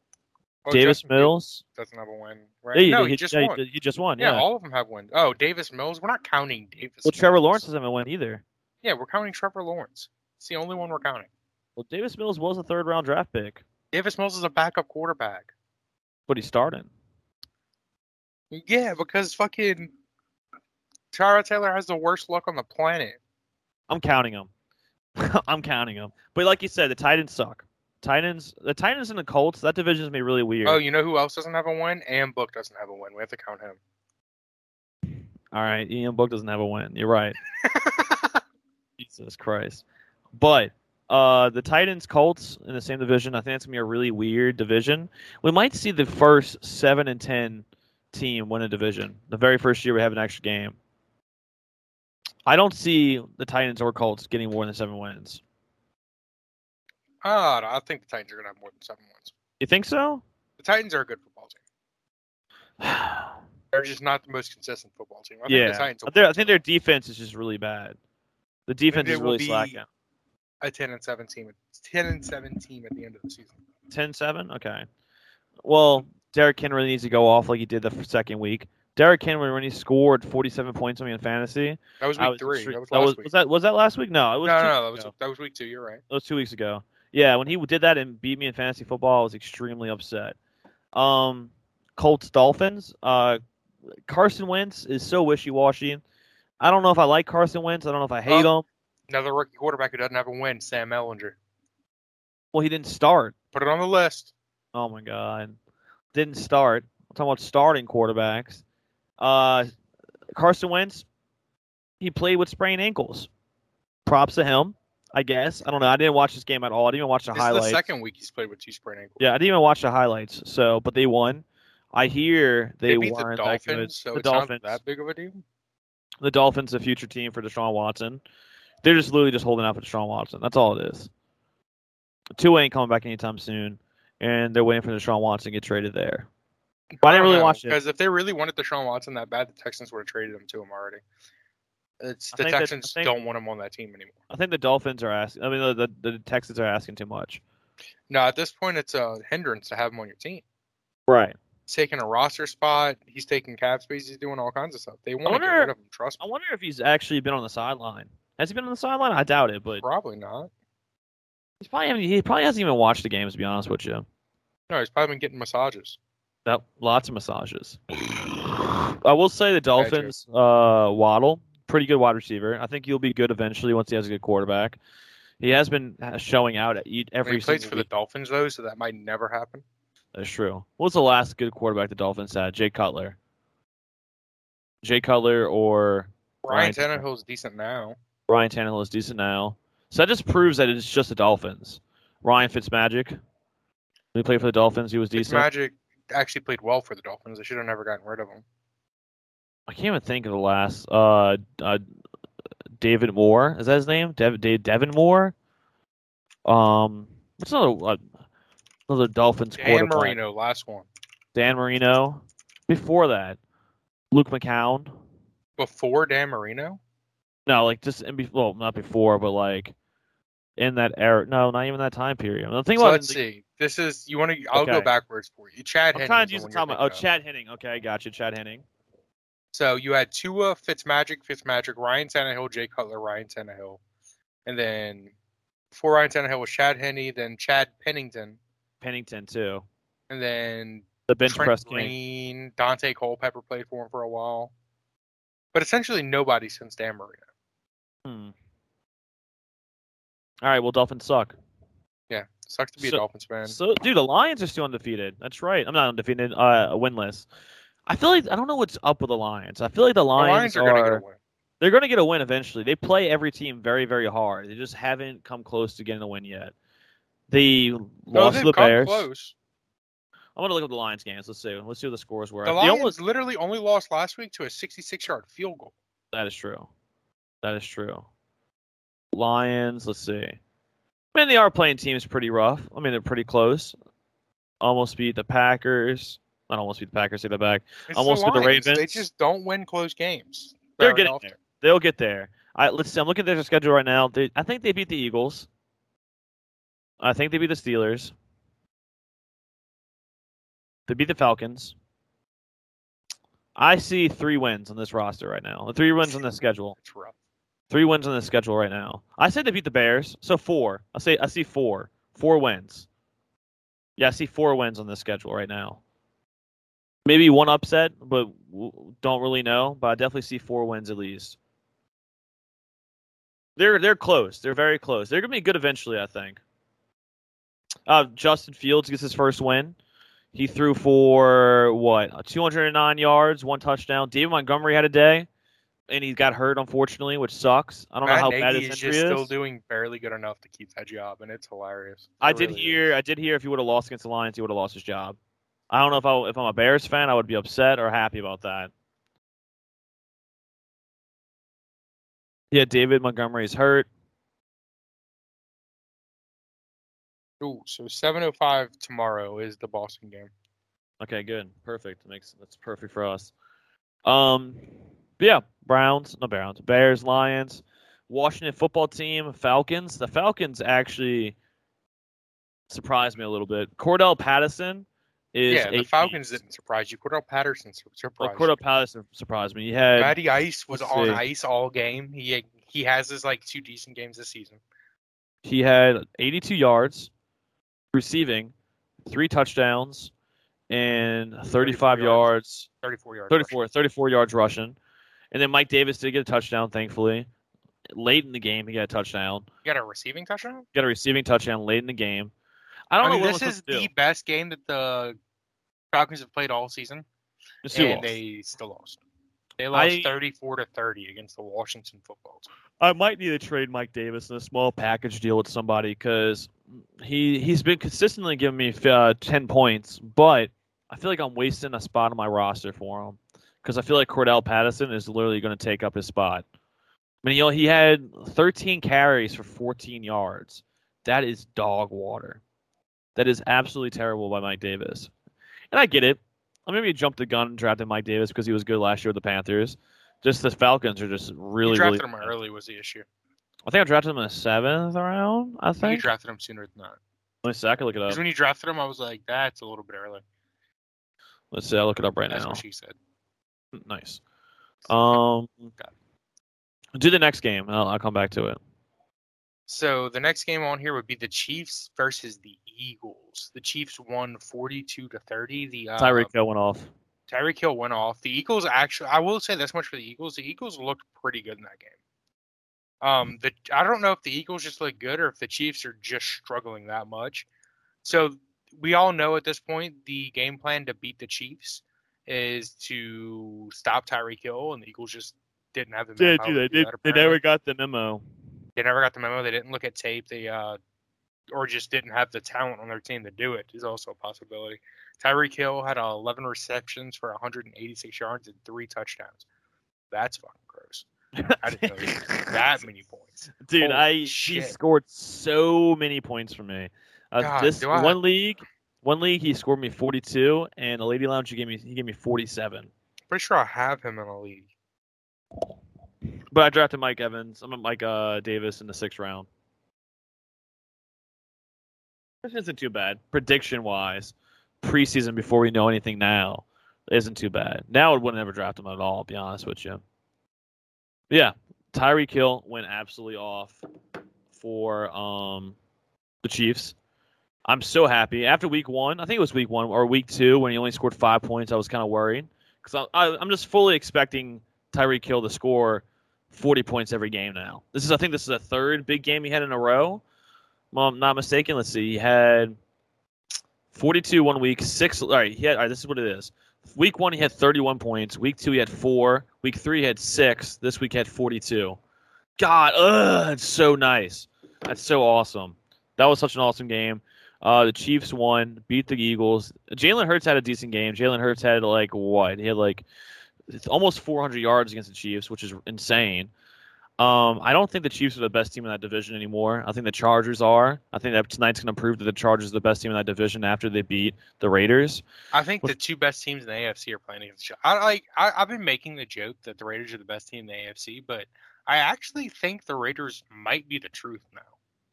Oh, Davis Justin Mills. doesn't have a win, right? Yeah, no, he, he just yeah, won. He, just won. yeah, Yeah. all of them have wins. Oh, Davis Mills. We're not counting Davis. well, Trevor Mills. Lawrence doesn't have a win either. Yeah, we're counting Trevor Lawrence. It's the only one we're counting. Well, Davis Mills was a third round draft pick, Davis Mills is a backup quarterback. but he's starting. Yeah, because fucking Tyrod Taylor has the worst luck on the planet. I'm counting him. I'm counting him. But like you said, the Titans suck. Titans, the Titans and the Colts, that division is be really weird. Oh, you know who else doesn't have a win? Am Book doesn't have a win. We have to count him. All right, Ian Book doesn't have a win. You're right. Jesus Christ. But uh, the Titans, Colts in the same division. I think that's gonna be a really weird division. We might see the first seven and ten team win a division. The very first year we have an extra game. I don't see the Titans or Colts getting more than seven wins. Ah, I think the Titans are gonna have more than seven wins. You think so? The Titans are a good football team. They're just not the most consistent football team. I think yeah, the Titans their- I think their defense is just really bad. The defense is will really be- slacking. a ten and seven team. Ten and seven team at the end of the season. 10-7? Okay. Well, Derrick Henry needs to go off like he did the second week. Derrick Henry, when he scored 47 points on me in fantasy, That was week was three. That was that last was, week. was that was that last week? No, it no, was no, two no, weeks that was that was week two. You're right. That was two weeks ago. Yeah, when he did that and beat me in fantasy football, I was extremely upset. Um, Colts Dolphins. Uh, Carson Wentz is so wishy washy. I don't know if I like Carson Wentz. I don't know if I hate Oh. him. Another rookie quarterback who doesn't have a win, Sam Ehlinger. Well, he didn't start. Put it on the list. Oh my god, didn't start. I'm talking about starting quarterbacks. Uh, Carson Wentz, he played with sprained ankles. Props to him, I guess. I don't know. I didn't watch this game at all. I didn't even watch the highlights. the second week he's played with two sprained ankles. Yeah, I didn't even watch the highlights. So, but they won. I hear they, They, beat the weren't that good. Dolphins, so the Dolphins, that big of a deal. the Dolphins, a future team for Deshaun Watson. They're just literally just holding out for Deshaun Watson. That's all it is. Tua ain't coming back anytime soon. and they're waiting for Deshaun Watson to get traded there. But I didn't really watch it. because if they really wanted Deshaun Watson that bad, the Texans would have traded him to him already. It's the think that- Texans think- don't want him on that team anymore. I think the Dolphins are asking. I mean, the, the the Texans are asking too much. No, at this point, it's a hindrance to have him on your team. Right. He's taking a roster spot. He's taking cap space. He's doing all kinds of stuff. They want to get wonder- rid of him. Trust me. I wonder if he's actually been on the sideline. Has he been on the sideline? I doubt it, but Probably not. he's probably he probably hasn't even watched the games. To be honest with you, No, he's probably been getting massages. that lots of massages. I will say the Dolphins. Uh, Waddle, pretty good wide receiver. I think he'll be good eventually once he has a good quarterback. He has been uh, showing out at every he plays for the. Dolphins though, so that might never happen. That's true. What was the last good quarterback the Dolphins had? Jay Cutler. Jay Cutler or Ryan Ryan- Tannehill's decent now. Ryan Tannehill is decent now. So that just proves that it's just the Dolphins. Ryan Fitzmagic. He played for the Dolphins, he was decent. Magic actually played well for the Dolphins. They should have never gotten rid of him. I can't even think of the last. Uh, uh, David Moore is that his name? Dev, Dave Devin Moore. Um, what's another uh, another Dolphins Dan quarterback? Marino, last one. Dan Marino. Before that, Luke McCown. Before Dan Marino? No, like just in be- well, not before, but like in that era. No, not even that time period. The thing So about let's the- see. This is you want to. I'll Okay. go backwards for you. Chad. I'm trying to use the time. Oh. Chad Henning. Okay, gotcha. Chad Henning. So you had Tua, Fitzmagic, Fitzmagic, Ryan Tannehill, Jay Cutler, Ryan Tannehill, and then before Ryan Tannehill was Chad Henne, then Chad Pennington, Pennington too. and then The bench Trent press. Green, Daunte Culpepper played for him for a while, but essentially nobody since Dan Marino. Hmm. All right. Well, Dolphins suck. Yeah, sucks to be So- a Dolphins fan. So, dude, the Lions are still undefeated. That's right. I'm not undefeated. Uh, winless. I feel like I don't know what's up with the Lions. I feel like the the Lions, Lions are going to get a win. they're going to get a win eventually. They play every team very, very hard. They just haven't come close to getting a win yet. They No, lost to the Bears. close. I'm going to look at the Lions games. Let's see. Let's see what the scores were. The They Lions almost- literally only lost last week to a 66-yard field goal. That is true. That is true. Lions, let's see. I mean, they are playing teams pretty rough. I mean, they're pretty close. Almost beat the Packers. Not almost beat the Packers, take that back. It's Almost the Lions. They Ravens. just don't win close games. They're getting often. there. They'll get there. I let's see. I'm looking at their schedule right now. They, I think they beat the Eagles. I think they beat the Steelers. They beat the Falcons. I see three wins on this roster right now. Three wins on the schedule. It's rough. Three wins on the schedule right now. I said they beat the Bears, so four. I say I see four. Four wins. Yeah, I see four wins on the schedule right now. Maybe one upset, but don't really know. But I definitely see four wins at least. They're they're close. They're very close. They're gonna be good eventually, I think. Uh, Justin Fields gets his first win. He threw for what 209 yards, one touchdown. David Montgomery had a day and he got hurt unfortunately, which sucks. I don't Matt know how Nagy bad is his just injury still doing barely good enough to keep that job, and it's hilarious. I It did hear, is. I did hear if he would have lost against the Lions, he would have lost his job. I don't know if I, if I'm a Bears fan, I would be upset or happy about that. Yeah, David Montgomery's hurt. Ooh, so 7:05 tomorrow is the Boston game. Okay, good, perfect. Makes that's perfect for us. Um, yeah, Browns, no Browns, Bears, Lions, Washington football team, Falcons. The Falcons actually surprised me a little bit. Cordell Patterson is yeah, the Falcons beast. didn't surprise you. Cordell Patterson sur- Well, surprised. Cordell. Patterson surprised me. He had Matty Ice was on see. ice all game. He he has his like two decent games this season. he had 82 yards receiving, three touchdowns, and 35 yards. yards 34 yards. 34, 34 yards rushing. And then Mike Davis did get a touchdown, thankfully. Late in the game, he got a touchdown. You got a receiving touchdown. Got a receiving touchdown late in the game. I don't I mean, know this is the best game that the Falcons have played all season, It's and lost. they still lost. They lost I- 34 to 30 against the Washington football team. I might need to trade Mike Davis in a small package deal with somebody because he he's been consistently giving me uh, ten points, but I feel like I'm wasting a spot on my roster for him because I feel like Cordell Patterson is literally going to take up his spot. I mean, you know, he had 13 carries for 14 yards. That is dog water. That is absolutely terrible by Mike Davis. And I get it. I mean, maybe jumped the gun and drafted Mike Davis because he was good last year with the Panthers. Just the Falcons are just really, you drafted really. him early was the issue. I think I drafted him in the seventh round. I think You drafted him sooner than that. Let me see. I can look it up. Because when you drafted him, I was like, that's a little bit early. Let's see. I'll look it up right That's now. what she said. Nice. Um, do the next game. and I'll, I'll come back to it. So the next game on here would be the Chiefs versus the Eagles. The Chiefs won 42 to 30. The uh, Tyreek Hill went off. Tyreek Hill went off. The Eagles actually, I will say this much for the Eagles. The Eagles looked pretty good in that game. Um, the I don't know if the Eagles just look good or if the Chiefs are just struggling that much. So we all know at this point the game plan to beat the Chiefs is to stop Tyreek Hill, and the Eagles just didn't have the dude, to they did. They never got the memo. They never got the memo. They didn't look at tape. They uh, or just didn't have the talent on their team to do it. Is also a possibility. Tyreek Hill had uh, 11 receptions for 186 yards and three touchdowns. That's fucking gross. I didn't know that many points. Dude, Holy I he scored so many points for me. Uh, God, this I- one league, one league he scored me 42, and a Lady Lounge he gave me he gave me 47. Pretty sure I have him in a league. But I drafted Mike Evans. I'm Mike uh, Davis in the sixth round. This isn't too bad. Prediction wise, preseason before we know anything now, isn't too bad. Now I would never draft him at all, I'll be honest with you. Yeah, Tyreek Hill went absolutely off for um the Chiefs. I'm so happy. After week one, I think it was week one or week two when he only scored five points, I was kind of worried because I'm just fully expecting Tyreek Hill to score 40 points every game now. This is, I think, this is a third big game he had in a row. Well, I'm not mistaken. Let's see. He had 42 one week, six. All right, he had. All right, this is what it is. Week one, he had 31 points. Week two, he had four. Week three, he had six. This week, he had 42. God, ugh, it's so nice. That's so awesome. That was such an awesome game. Uh, the Chiefs won, beat the Eagles. Jalen Hurts had a decent game. Jalen Hurts had like what? He had like it's almost 400 yards against the Chiefs, which is insane. Um, I don't think the Chiefs are the best team in that division anymore. I think the Chargers are. I think that tonight's going to prove that the Chargers are the best team in that division after they beat the Raiders. I think What- the two best teams in the AFC are playing against each other. I like. I, I've been making the joke that the Raiders are the best team in the AFC, but I actually think the Raiders might be the truth now.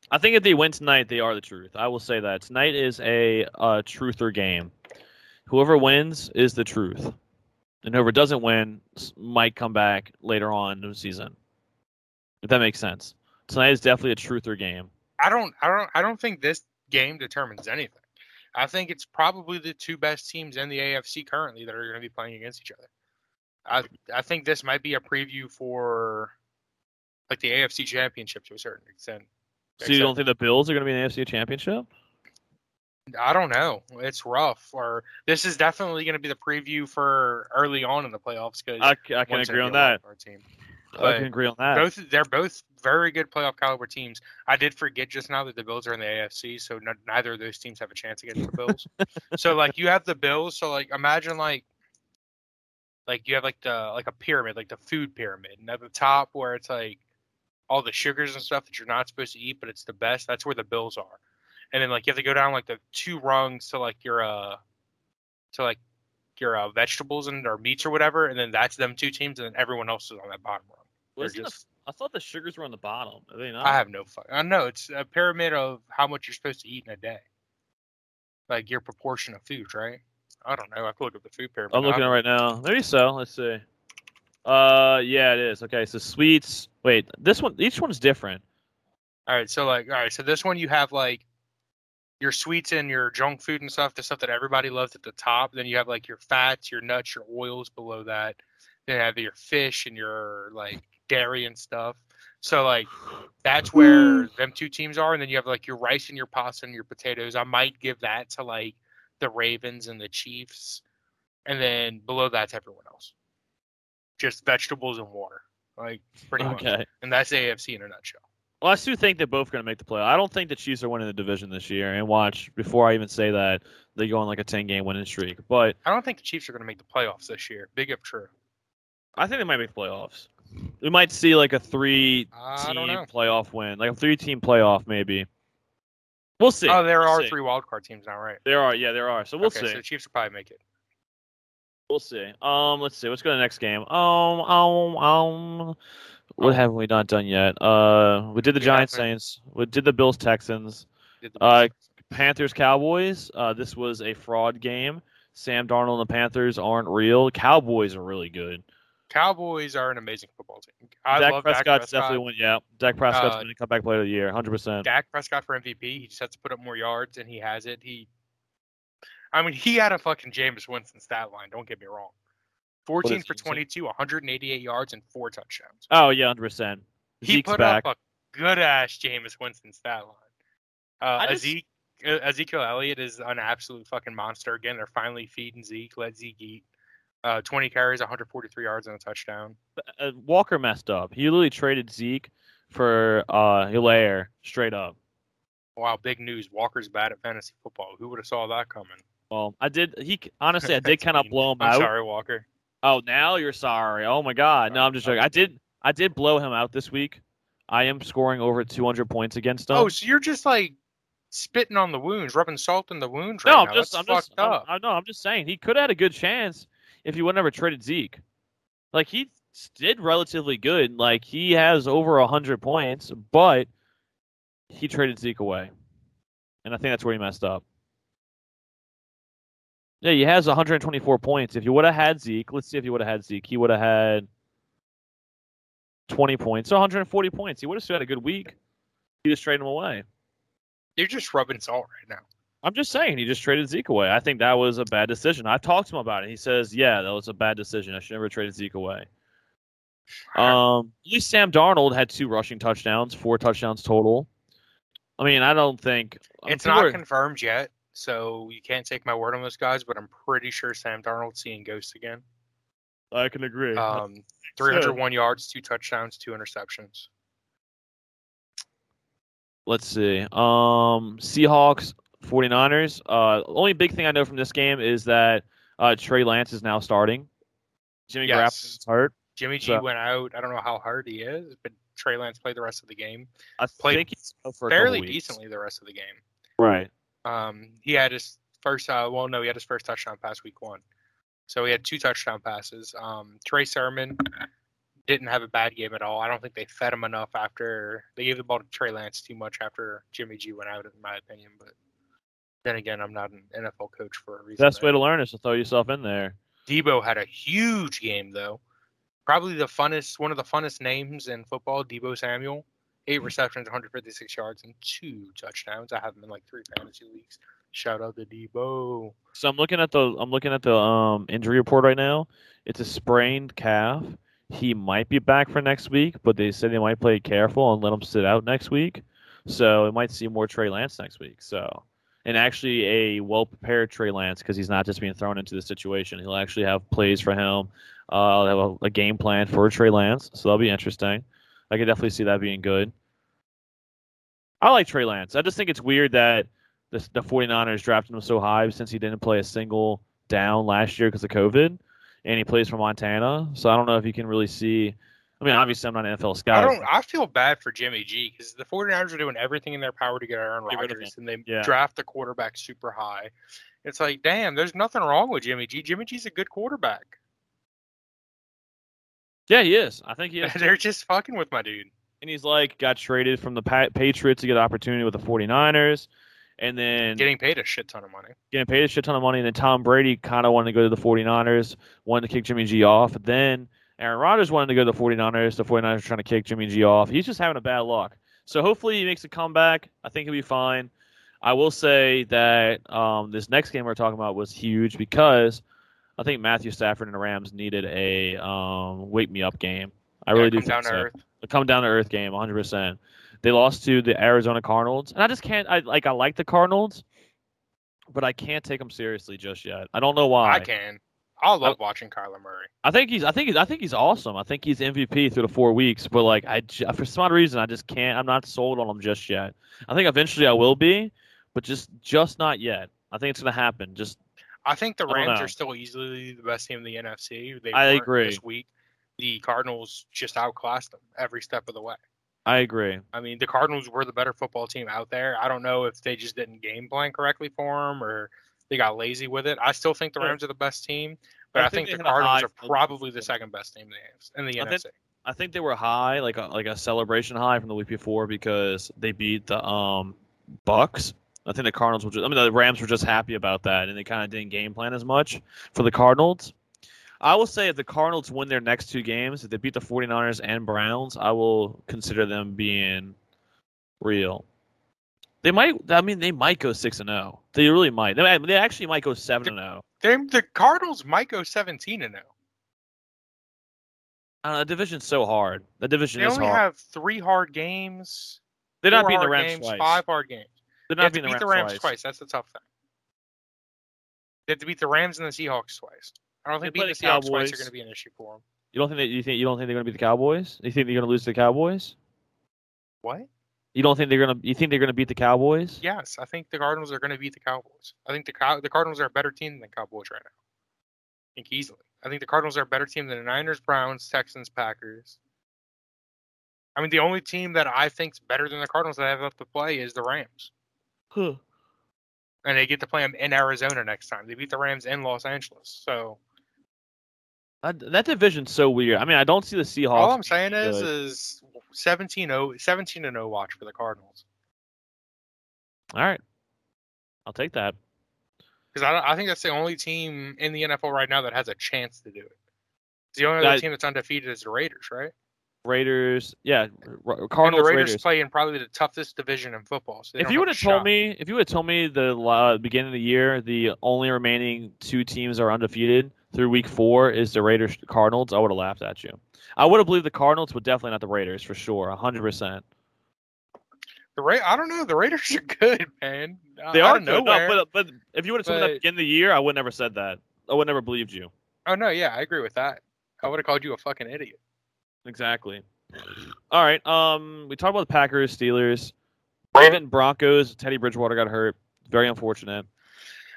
I think if they win tonight, they are the truth. I will say that tonight is a uh, truther game. Whoever wins is the truth, and whoever doesn't win might come back later on in the season. If that makes sense. Tonight is definitely a truther game. I don't. I don't. I don't think this game determines anything. I think it's probably the two best teams in the AFC currently that are going to be playing against each other. I I think this might be a preview for like the AFC Championship to a certain extent. So you don't think the Bills are going to be in the AFC Championship? I don't know. It's rough. Or this is definitely going to be the preview for early on in the playoffs because I can agree on that. Our Team. I can agree on that. both they're both very good playoff caliber teams. I did forget just now that the Bills are in the AFC, so n- neither of those teams have a chance against the Bills. so like you have the Bills, so like imagine like like you have like the like a pyramid, like the food pyramid, and at the top where it's like all the sugars and stuff that you're not supposed to eat, but it's the best. That's where the Bills are. And then like you have to go down like the two rungs to like your uh to like your uh, vegetables and or meats or whatever, and then that's them two teams, and then everyone else is on that bottom rung. The- I thought the sugars were on the bottom. Are they not? I have no fuck. I know it's a pyramid of how much you're supposed to eat in a day, like your proportion of food, right? I don't know. I to look at the food pyramid. I'm looking at right now. Maybe so. Let's see. Uh, yeah, it is. Okay, so sweets. Wait, this one. Each one's different. All right, so like, all right, so this one you have like your sweets and your junk food and stuff, the stuff that everybody loves at the top. Then you have like your fats, your nuts, your oils below that. Then you have your fish and your like dairy and stuff. So like that's where them two teams are, and then you have like your rice and your pasta and your potatoes. I might give that to like the Ravens and the Chiefs, and then below that's everyone else. Just vegetables and water, like pretty much. And that's AFC in a nutshell. Well, I still think they're both going to make the play. I don't think the Chiefs are winning the division this year. And watch, before I even say that, they go on like a 10 game winning streak. But I don't think the Chiefs are going to make the playoffs this year. Big if true. I think they might make the playoffs. We might see like a three team playoff win, like a three team playoff maybe. We'll see. Oh, there We'll are see. three wild card teams now, right? There are, yeah, there are. So we'll okay, see. So the Chiefs will probably make it. We'll see. Um, let's see. Let's go to the next game. Um, um, um. What Um, haven't we not done yet? Uh, we did the Giants. Saints. We did the Bills Texans. Uh, Panthers Cowboys. Uh, this was a fraud game. Sam Darnold and the Panthers aren't real. Cowboys are really good. Cowboys are an amazing football team. I Dak love Prescott's Dak Prescott. definitely win. Yeah, Dak Prescott's Uh, going to come back player of the year, hundred percent. Dak Prescott for MVP. He just has to put up more yards, and he has it. He, I mean, he had a fucking Jameis Winston stat line. Don't get me wrong. 14 for 22, 188 yards, and four touchdowns. Oh yeah, hundred percent. He Zeke's put back. up a good ass Jameis Winston stat line. Uh, just- Ezek, uh, Ezekiel Elliott is an absolute fucking monster again. They're finally feeding Zeke. Let Zeke eat. Uh, 20 carries, 143 yards, and a touchdown. uh, Walker messed up. He literally traded Zeke for uh Helaire straight up. Wow, big news. Walker's bad at fantasy football. Who would have saw that coming? Well, I did. He honestly, I did kind of blow him I'm out. sorry, Walker. Oh, now you're sorry. Oh my God. No, I'm just joking. I did. I did blow him out this week. I am scoring over 200 points against him. Oh, so you're just like spitting on the wounds, rubbing salt in the wounds right no, now. I'm just. I'm That's just. fucked I'm, up. I know. I'm just saying he could have had a good chance if he would never traded Zeke. Like he did relatively good. Like he has over 100 points, but he traded Zeke away, and I think that's where he messed up. Yeah, he has 124 points. If you would have had Zeke, let's see if you would have had Zeke. He would have had 20 points, so 140 points. He would have still had a good week. He just traded him away. You're just rubbing salt right now. I'm just saying he just traded Zeke away. I think that was a bad decision. I talked to him about it. He says, "Yeah, that was a bad decision. I should never traded Zeke away." Um, at least Sam Darnold had two rushing touchdowns, four touchdowns total. I mean, I don't think I mean, it's not are- confirmed yet, so you can't take my word on this, guys. But I'm pretty sure Sam Darnold's seeing ghosts again. I can agree. Um, 301 yards, two touchdowns, two interceptions. Let's see. Um, Seahawks, 49ers. Uh, only big thing I know from this game is that uh, Trey Lance is now starting. Jimmy Yes. Garoppolo's hurt. Jimmy G So- went out. I don't know how hard he is, but Trey Lance played the rest of the game I Played think he's out for a couple fairly decently. The rest of the game. Right. Um, he had his first. Uh, well, no, he had his first touchdown pass week one. So he had two touchdown passes. Um, Trey Sermon didn't have a bad game at all. I don't think they fed him enough after they gave the ball to Trey Lance too much after Jimmy G went out, in my opinion. But then again, I'm not an NFL coach for a reason. Best way to learn is to throw yourself in there. Deebo had a huge game though. Probably the funnest, one of the funnest names in football. Deebo Samuel, eight receptions, 156 yards, and two touchdowns. I have him in like three fantasy leagues. Shout out to Deebo. So I'm looking at the I'm looking at the um injury report right now. It's a sprained calf. He might be back for next week, but they said they might play careful and let him sit out next week. So we might see more Trey Lance next week. So and actually a well prepared Trey Lance because he's not just being thrown into the situation. He'll actually have plays for him. Uh, have a, a game plan for Trey Lance, so that'll be interesting. I could definitely see that being good. I like Trey Lance. I just think it's weird that the, the 49ers drafted him so high since he didn't play a single down last year because of COVID, and he plays for Montana. So I don't know if you can really see. I mean, obviously, I'm not an NFL scout. I don't. I feel bad for Jimmy G because the 49ers are doing everything in their power to get Aaron Get rid of Rodgers, and they Yeah. draft the quarterback super high. It's like, damn, there's nothing wrong with Jimmy G. Jimmy G's a good quarterback. Yeah, he is. I think he is. They're just fucking with my dude. and he's like got traded from the Pa- Patriots to get an opportunity with the 49ers, and then Getting paid a shit ton of money. getting paid a shit ton of money. And then Tom Brady kind of wanted to go to the 49ers, wanted to kick Jimmy G off. Then Aaron Rodgers wanted to go to the 49ers. The 49ers are trying to kick Jimmy G off. He's just having a bad luck. So hopefully he makes a comeback. I think he'll be fine. I will say that um, this next game we're talking about was huge because I think Matthew Stafford and the Rams needed a um, wake me up game. I really Yeah, do come think down to so earth. a come down to earth game 100% they lost to the arizona cardinals and i just can't i like i like the cardinals but i can't take them seriously just yet i don't know why I can. I love watching Kyler Murray. I think he's i think he's i think he's awesome i think he's mvp through the four weeks but like i for some odd reason i just can't i'm not sold on him just yet i think eventually i will be but just just not yet i think it's gonna happen just I think the Rams are still easily the best team in the NFC. They I agree. This week, the Cardinals just outclassed them every step of the way. I agree. I mean, the Cardinals were the better football team out there. I don't know if they just didn't game plan correctly for them or they got lazy with it. I still think the Rams are the best team, but I I, think think, the Cardinals are probably the second best team in the, in the I NFC. think- I think they were high, like a like a celebration high from the week before because they beat the um Bucks. I think the Cardinals were just, I mean the Rams were just happy about that and they kind of didn't game plan as much for the Cardinals. I will say if the Cardinals win their next two games, if they beat the 49ers and Browns, I will consider them being real. They might I mean they might go 6 and 0. They really might. They, they actually might go 7 and oh. 0. The Cardinals might go 17 and 0. Uh, the division's so hard. The division They is only hard. have three hard games. They're not beating the Rams games, twice. Five hard games. They're have not to beating beat the the Rams, twice. twice. That's the tough thing. They have to beat the Rams and the Seahawks twice. I don't think They beating the the Seahawks twice Cowboys. are going to be an issue for them. You don't think that you think you don't think they're going to beat the Cowboys? You think they're going to lose to the Cowboys? What? You don't think they're going to you think they're going to beat the Cowboys? Yes, I think the Cardinals are going to beat the Cowboys. I think the Cow- the Cardinals are a better team than the Cowboys right now. I think easily. I think the Cardinals are a better team than the Niners, Browns, Texans, Packers. I mean, the only team that I think's better than the Cardinals that I have left to play is the Rams, Huh. and they get to play them in Arizona next time. They beat the Rams in Los Angeles, so That, that division's so weird. I mean, I don't see the Seahawks. all I'm saying is, good. is 17-0, 17 and 0 watch for the Cardinals all right, I'll take that. because I, I think that's the only team in the NFL right now that has a chance to do it. The only other That- team that's undefeated is the Raiders, right? Raiders, yeah, R- And Cardinals, the Raiders, Raiders. play in probably the toughest division in football. So If you would have told shot. me, if you would have told me the uh, beginning of the year, the only remaining two teams are undefeated through week four is the Raiders, Cardinals, I would have laughed at you. I would have believed the Cardinals, but definitely not the Raiders for sure, hundred percent. the Ra- I don't know, the Raiders are good, man. They are good, nowhere. no, but but if you would have told me that beginning of the year, I would never said that. I would never believed you. Oh no, yeah, I agree with that. I would have called you a fucking idiot. Exactly. All right. Um, we talked about the Packers, Steelers, Raven, Broncos. Teddy Bridgewater got hurt. Very unfortunate.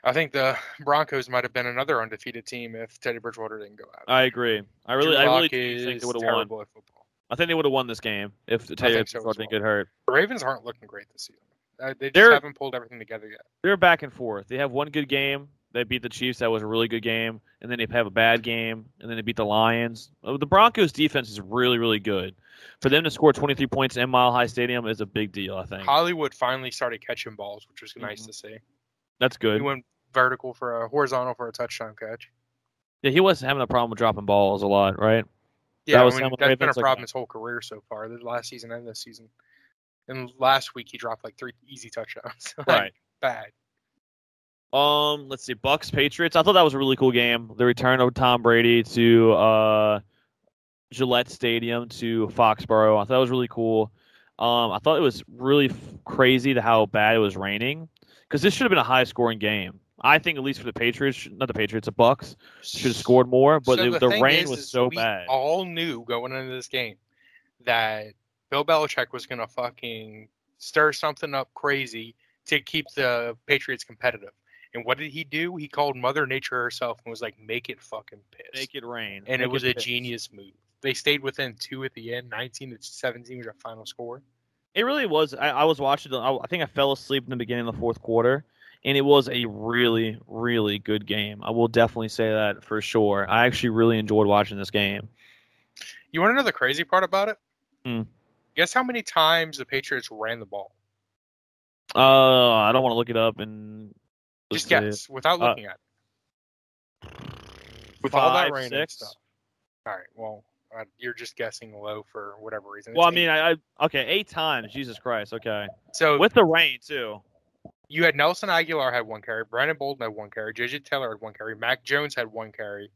I think the Broncos might have been another undefeated team if Teddy Bridgewater didn't go out. I agree. I really, Drew I really think they would have won. football. I think they would have won this game if Teddy think so Bridgewater didn't get hurt. The Ravens aren't looking great this season. Uh, they just They're- haven't pulled everything together yet. They're back and forth. They have one good game. They beat the Chiefs. That was a really good game. And then they have a bad game. And then they beat the Lions. Uh, The Broncos defense is really, really good. For them to score 23 points in Mile High Stadium is a big deal. I think Hollywood finally started catching balls, which was nice Mhm. to see. that's good. He went vertical for a horizontal for a touchdown catch. Yeah, he wasn't having a problem with dropping balls a lot, right? Yeah, that was I mean, that's been a like, problem his whole career so far, the last season and this season. And last week he dropped like three easy touchdowns. Like, Right. Bad. Um, let's see, Bucks Patriots. I thought that was a really cool game. The return of Tom Brady to uh, Gillette Stadium to Foxborough. I thought that was really cool. Um, I thought it was really f- crazy to how bad it was raining because this should have been a high scoring game. I think at least for the Patriots, not the Patriots, the Bucks should have scored more, but So the, the rain is, was is so we bad. all knew going into this game that Bill Belichick was going to fucking stir something up crazy to keep the Patriots competitive. And what did he do? He called Mother Nature herself and was like, "Make it fucking piss." Make it rain, and Make it was a piss. genius move. They stayed within two at the end, 19 to 17 was our final score. It really was. I, I was watching. I, I think I fell asleep in the beginning of the fourth quarter, and it was a really, really good game. I will definitely say that for sure. I actually really enjoyed watching this game. You want to know the crazy part about it? Hmm. Guess how many times the Patriots ran the ball? Uh, I don't want to look it up and Just guess without Uh, looking at it. With all that Five, rain and six? stuff. All right. Well, uh, you're just guessing low for whatever reason. Well, I mean. I, I okay, eight times. Jesus Christ. Okay, so with the rain too. you had Nelson Agholor had one carry, Brandon Bolden had one carry, JJ Taylor had one carry, Mac Jones had one carry,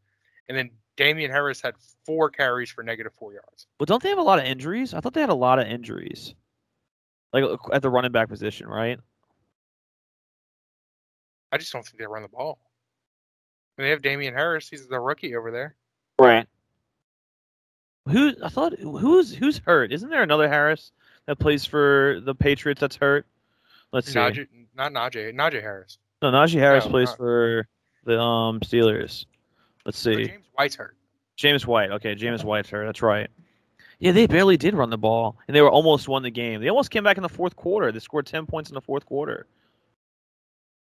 and then Damien Harris had four carries for negative four yards. But don't they have a lot of injuries? I thought they had a lot of injuries, like at the running back position, right? I just don't think they run the ball. I mean, they have Damien Harris. He's the rookie over there. Right. Who I thought who's who's hurt? Isn't there another Harris that plays for the Patriots that's hurt? Let's see. Najee, not Najee, Najee Harris. No, Najee Harris No, plays not- for the um Steelers. Let's But see. James White's hurt. James White. Okay, James White's hurt. That's right. Yeah, they barely did run the ball, and they were almost won the game. They almost came back in the fourth quarter. They scored ten points in the fourth quarter.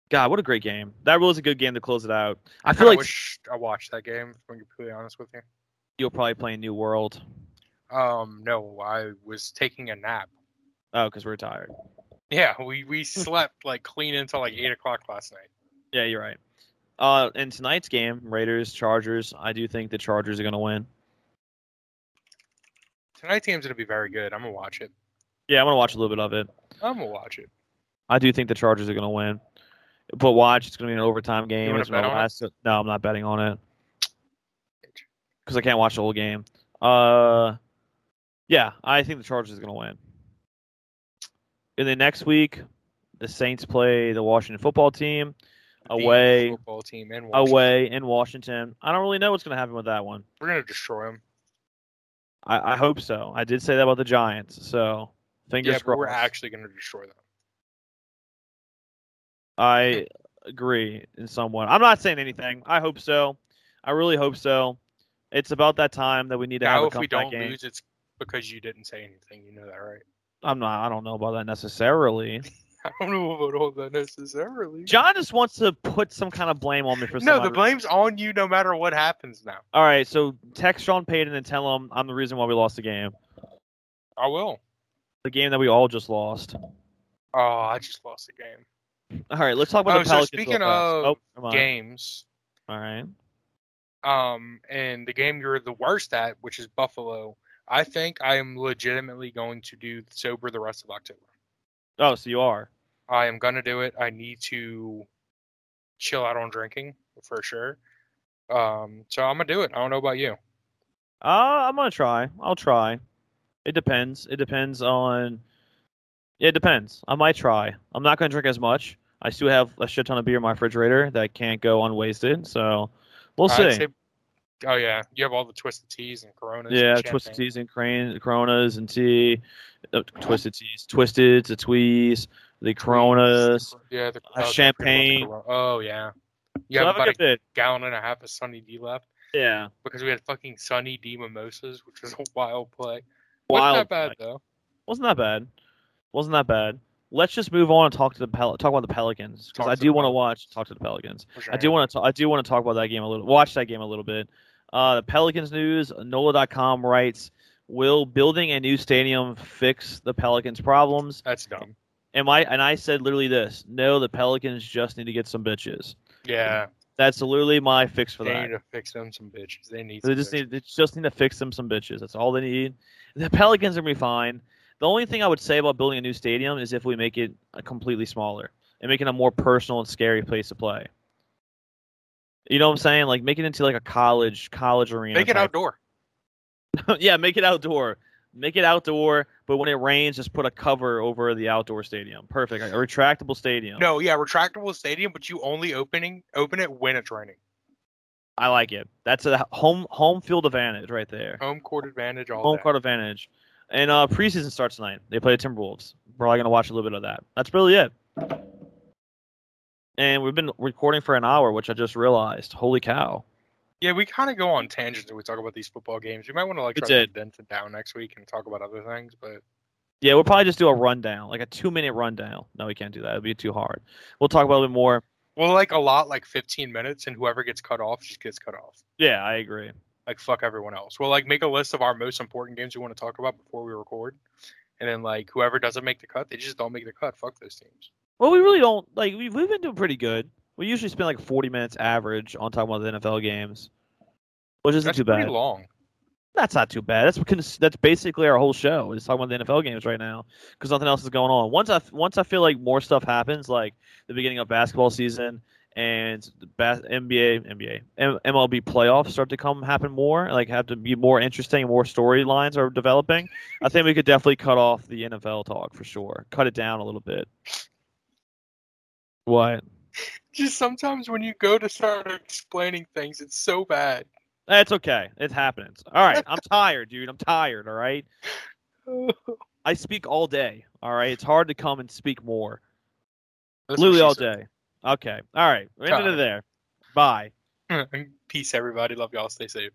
God, what a great game! That was a good game to close it out. I feel like wish I watched that game. If I'm completely honest with you. you'll probably play New World. Um, no, I was taking a nap. Oh, because we're tired. Yeah, we we slept like clean until like eight o'clock last night. Yeah, you're right. Uh, in tonight's game, Raiders Chargers. I do think the Chargers are going to win. Tonight's game's gonna be very good. I'm gonna watch it. Yeah, I'm going to watch a little bit of it. I'm gonna watch it. I do think the Chargers are going to win. But watch, it's going to be an overtime game. wanna It's gonna bet on it? No, I'm not betting on it because I can't watch the whole game. Uh, yeah, I think the Chargers are going to win. And then next week, the Saints play the Washington football team away, football team in Washington. away in Washington. I don't really know what's going to happen with that one. We're gonna destroy them. I, I hope so. I did say that about the Giants, so fingers Yeah, crossed. we're actually gonna destroy them. I agree in somewhat. I'm not saying anything. I hope so. I really hope so. It's about that time that we need to have Now, a if we don't game. lose, it's because you didn't say anything. You know that, right? I'm not. I don't know about that necessarily. I don't know about all that necessarily. John just wants to put some kind of blame on me for something. no, the odd blame's on you no matter what happens now. All right, so text Sean Payton and tell him I'm the reason why we lost the game. I will. The game that we all just lost. Oh, I just lost the game. All right, let's talk about Oh, the so Pelicans. speaking of oh. Games. All right. Um, and the game you're the worst at, which is Buffalo. I think I am legitimately going to do sober the rest of October. Oh, so you are. I am gonna do it. I need to chill out on drinking for sure. Um, so I'm gonna do it. I don't know about you. Uh, I'm gonna try. I'll try. It depends. It depends on. Yeah, it depends. I might try. I'm not gonna drink as much. I still have a shit ton of beer in my refrigerator that can't go unwasted. So we'll see. Say- oh yeah, you have all the twisted teas and Coronas. and Yeah, champagne. twisted teas and crane, Coronas and tea, uh, twisted teas, twisted, the tweez, the Coronas. Yeah, the uh, oh, I forgot about the champagne. Oh yeah. You So have have a about a bit. gallon and a half of Sunny D left Yeah, because we had fucking Sunny D mimosas, which was a wild play. wild. Wasn't that bad play. though. Wasn't that bad? Wasn't that bad? Let's just move on and talk to the Pel- talk about the Pelicans because I do want to watch talk to the Pelicans. Your I do want to I do want to talk about that game a little. Watch that game a little bit. Uh, the Pelicans news. NOLA.com writes: Will building a new stadium fix the Pelicans' problems? That's dumb. Am I? And I said literally this: No, the Pelicans just need to get some bitches. Yeah, That's literally my fix for they that. need to fix them some bitches. They need. They some just bitches. need they just need to fix them some bitches. That's all they need. The Pelicans are gonna be fine. The only thing I would say about building a new stadium is if we make it completely smaller and make it a more personal and scary place to play. You know what I'm saying? Like make it into like a college college arena. Make it type- outdoor. yeah, make it outdoor. Make it outdoor, but when it rains, just put a cover over the outdoor stadium. Perfect. Like a retractable stadium. No, yeah, retractable stadium, but you only opening open it when it's raining. I like it. That's a home home field advantage right there. Home court advantage all home court advantage. And uh, preseason starts tonight. They play the Timberwolves. We're probably gonna watch a little bit of that. That's really it. And we've been recording for an hour, which I just realized. Holy cow! Yeah, we kind of go on tangents when we talk about these football games. You might want to like try to it down next week and talk about other things, but Yeah, we'll probably just do a rundown, like a two-minute rundown. No, we can't do that. It'd be too hard. We'll talk about it a little bit more. well, like a lot, like 15 minutes, and whoever gets cut off just gets cut off. Yeah, I agree. Like fuck everyone else. We'll like make a list of our most important games we want to talk about before we record, and then like whoever doesn't make the cut, they just don't make the cut. Fuck those teams. Well, we really don't like. We've we've been doing pretty good. We usually spend like 40 minutes average on talking about the NFL games, which isn't That's too pretty bad. long. That's not too bad. That's that's basically our whole show is talking about the NFL games right now because nothing else is going on. Once I once I feel like more stuff happens, like the beginning of basketball season and the NBA NBA MLB playoffs start to come happen more, like have to be more interesting, more storylines are developing. I think we could definitely cut off the NFL talk for sure. Cut it down a little bit. What? Just sometimes when you go to start explaining things, it's so bad. That's okay. It happens. All right. I'm tired, dude. I'm tired. All right. I speak all day. All right. It's hard to come and speak more. That's Literally all said. Okay. All right. We're ending it there. Bye. Peace, everybody. Love y'all. Stay safe.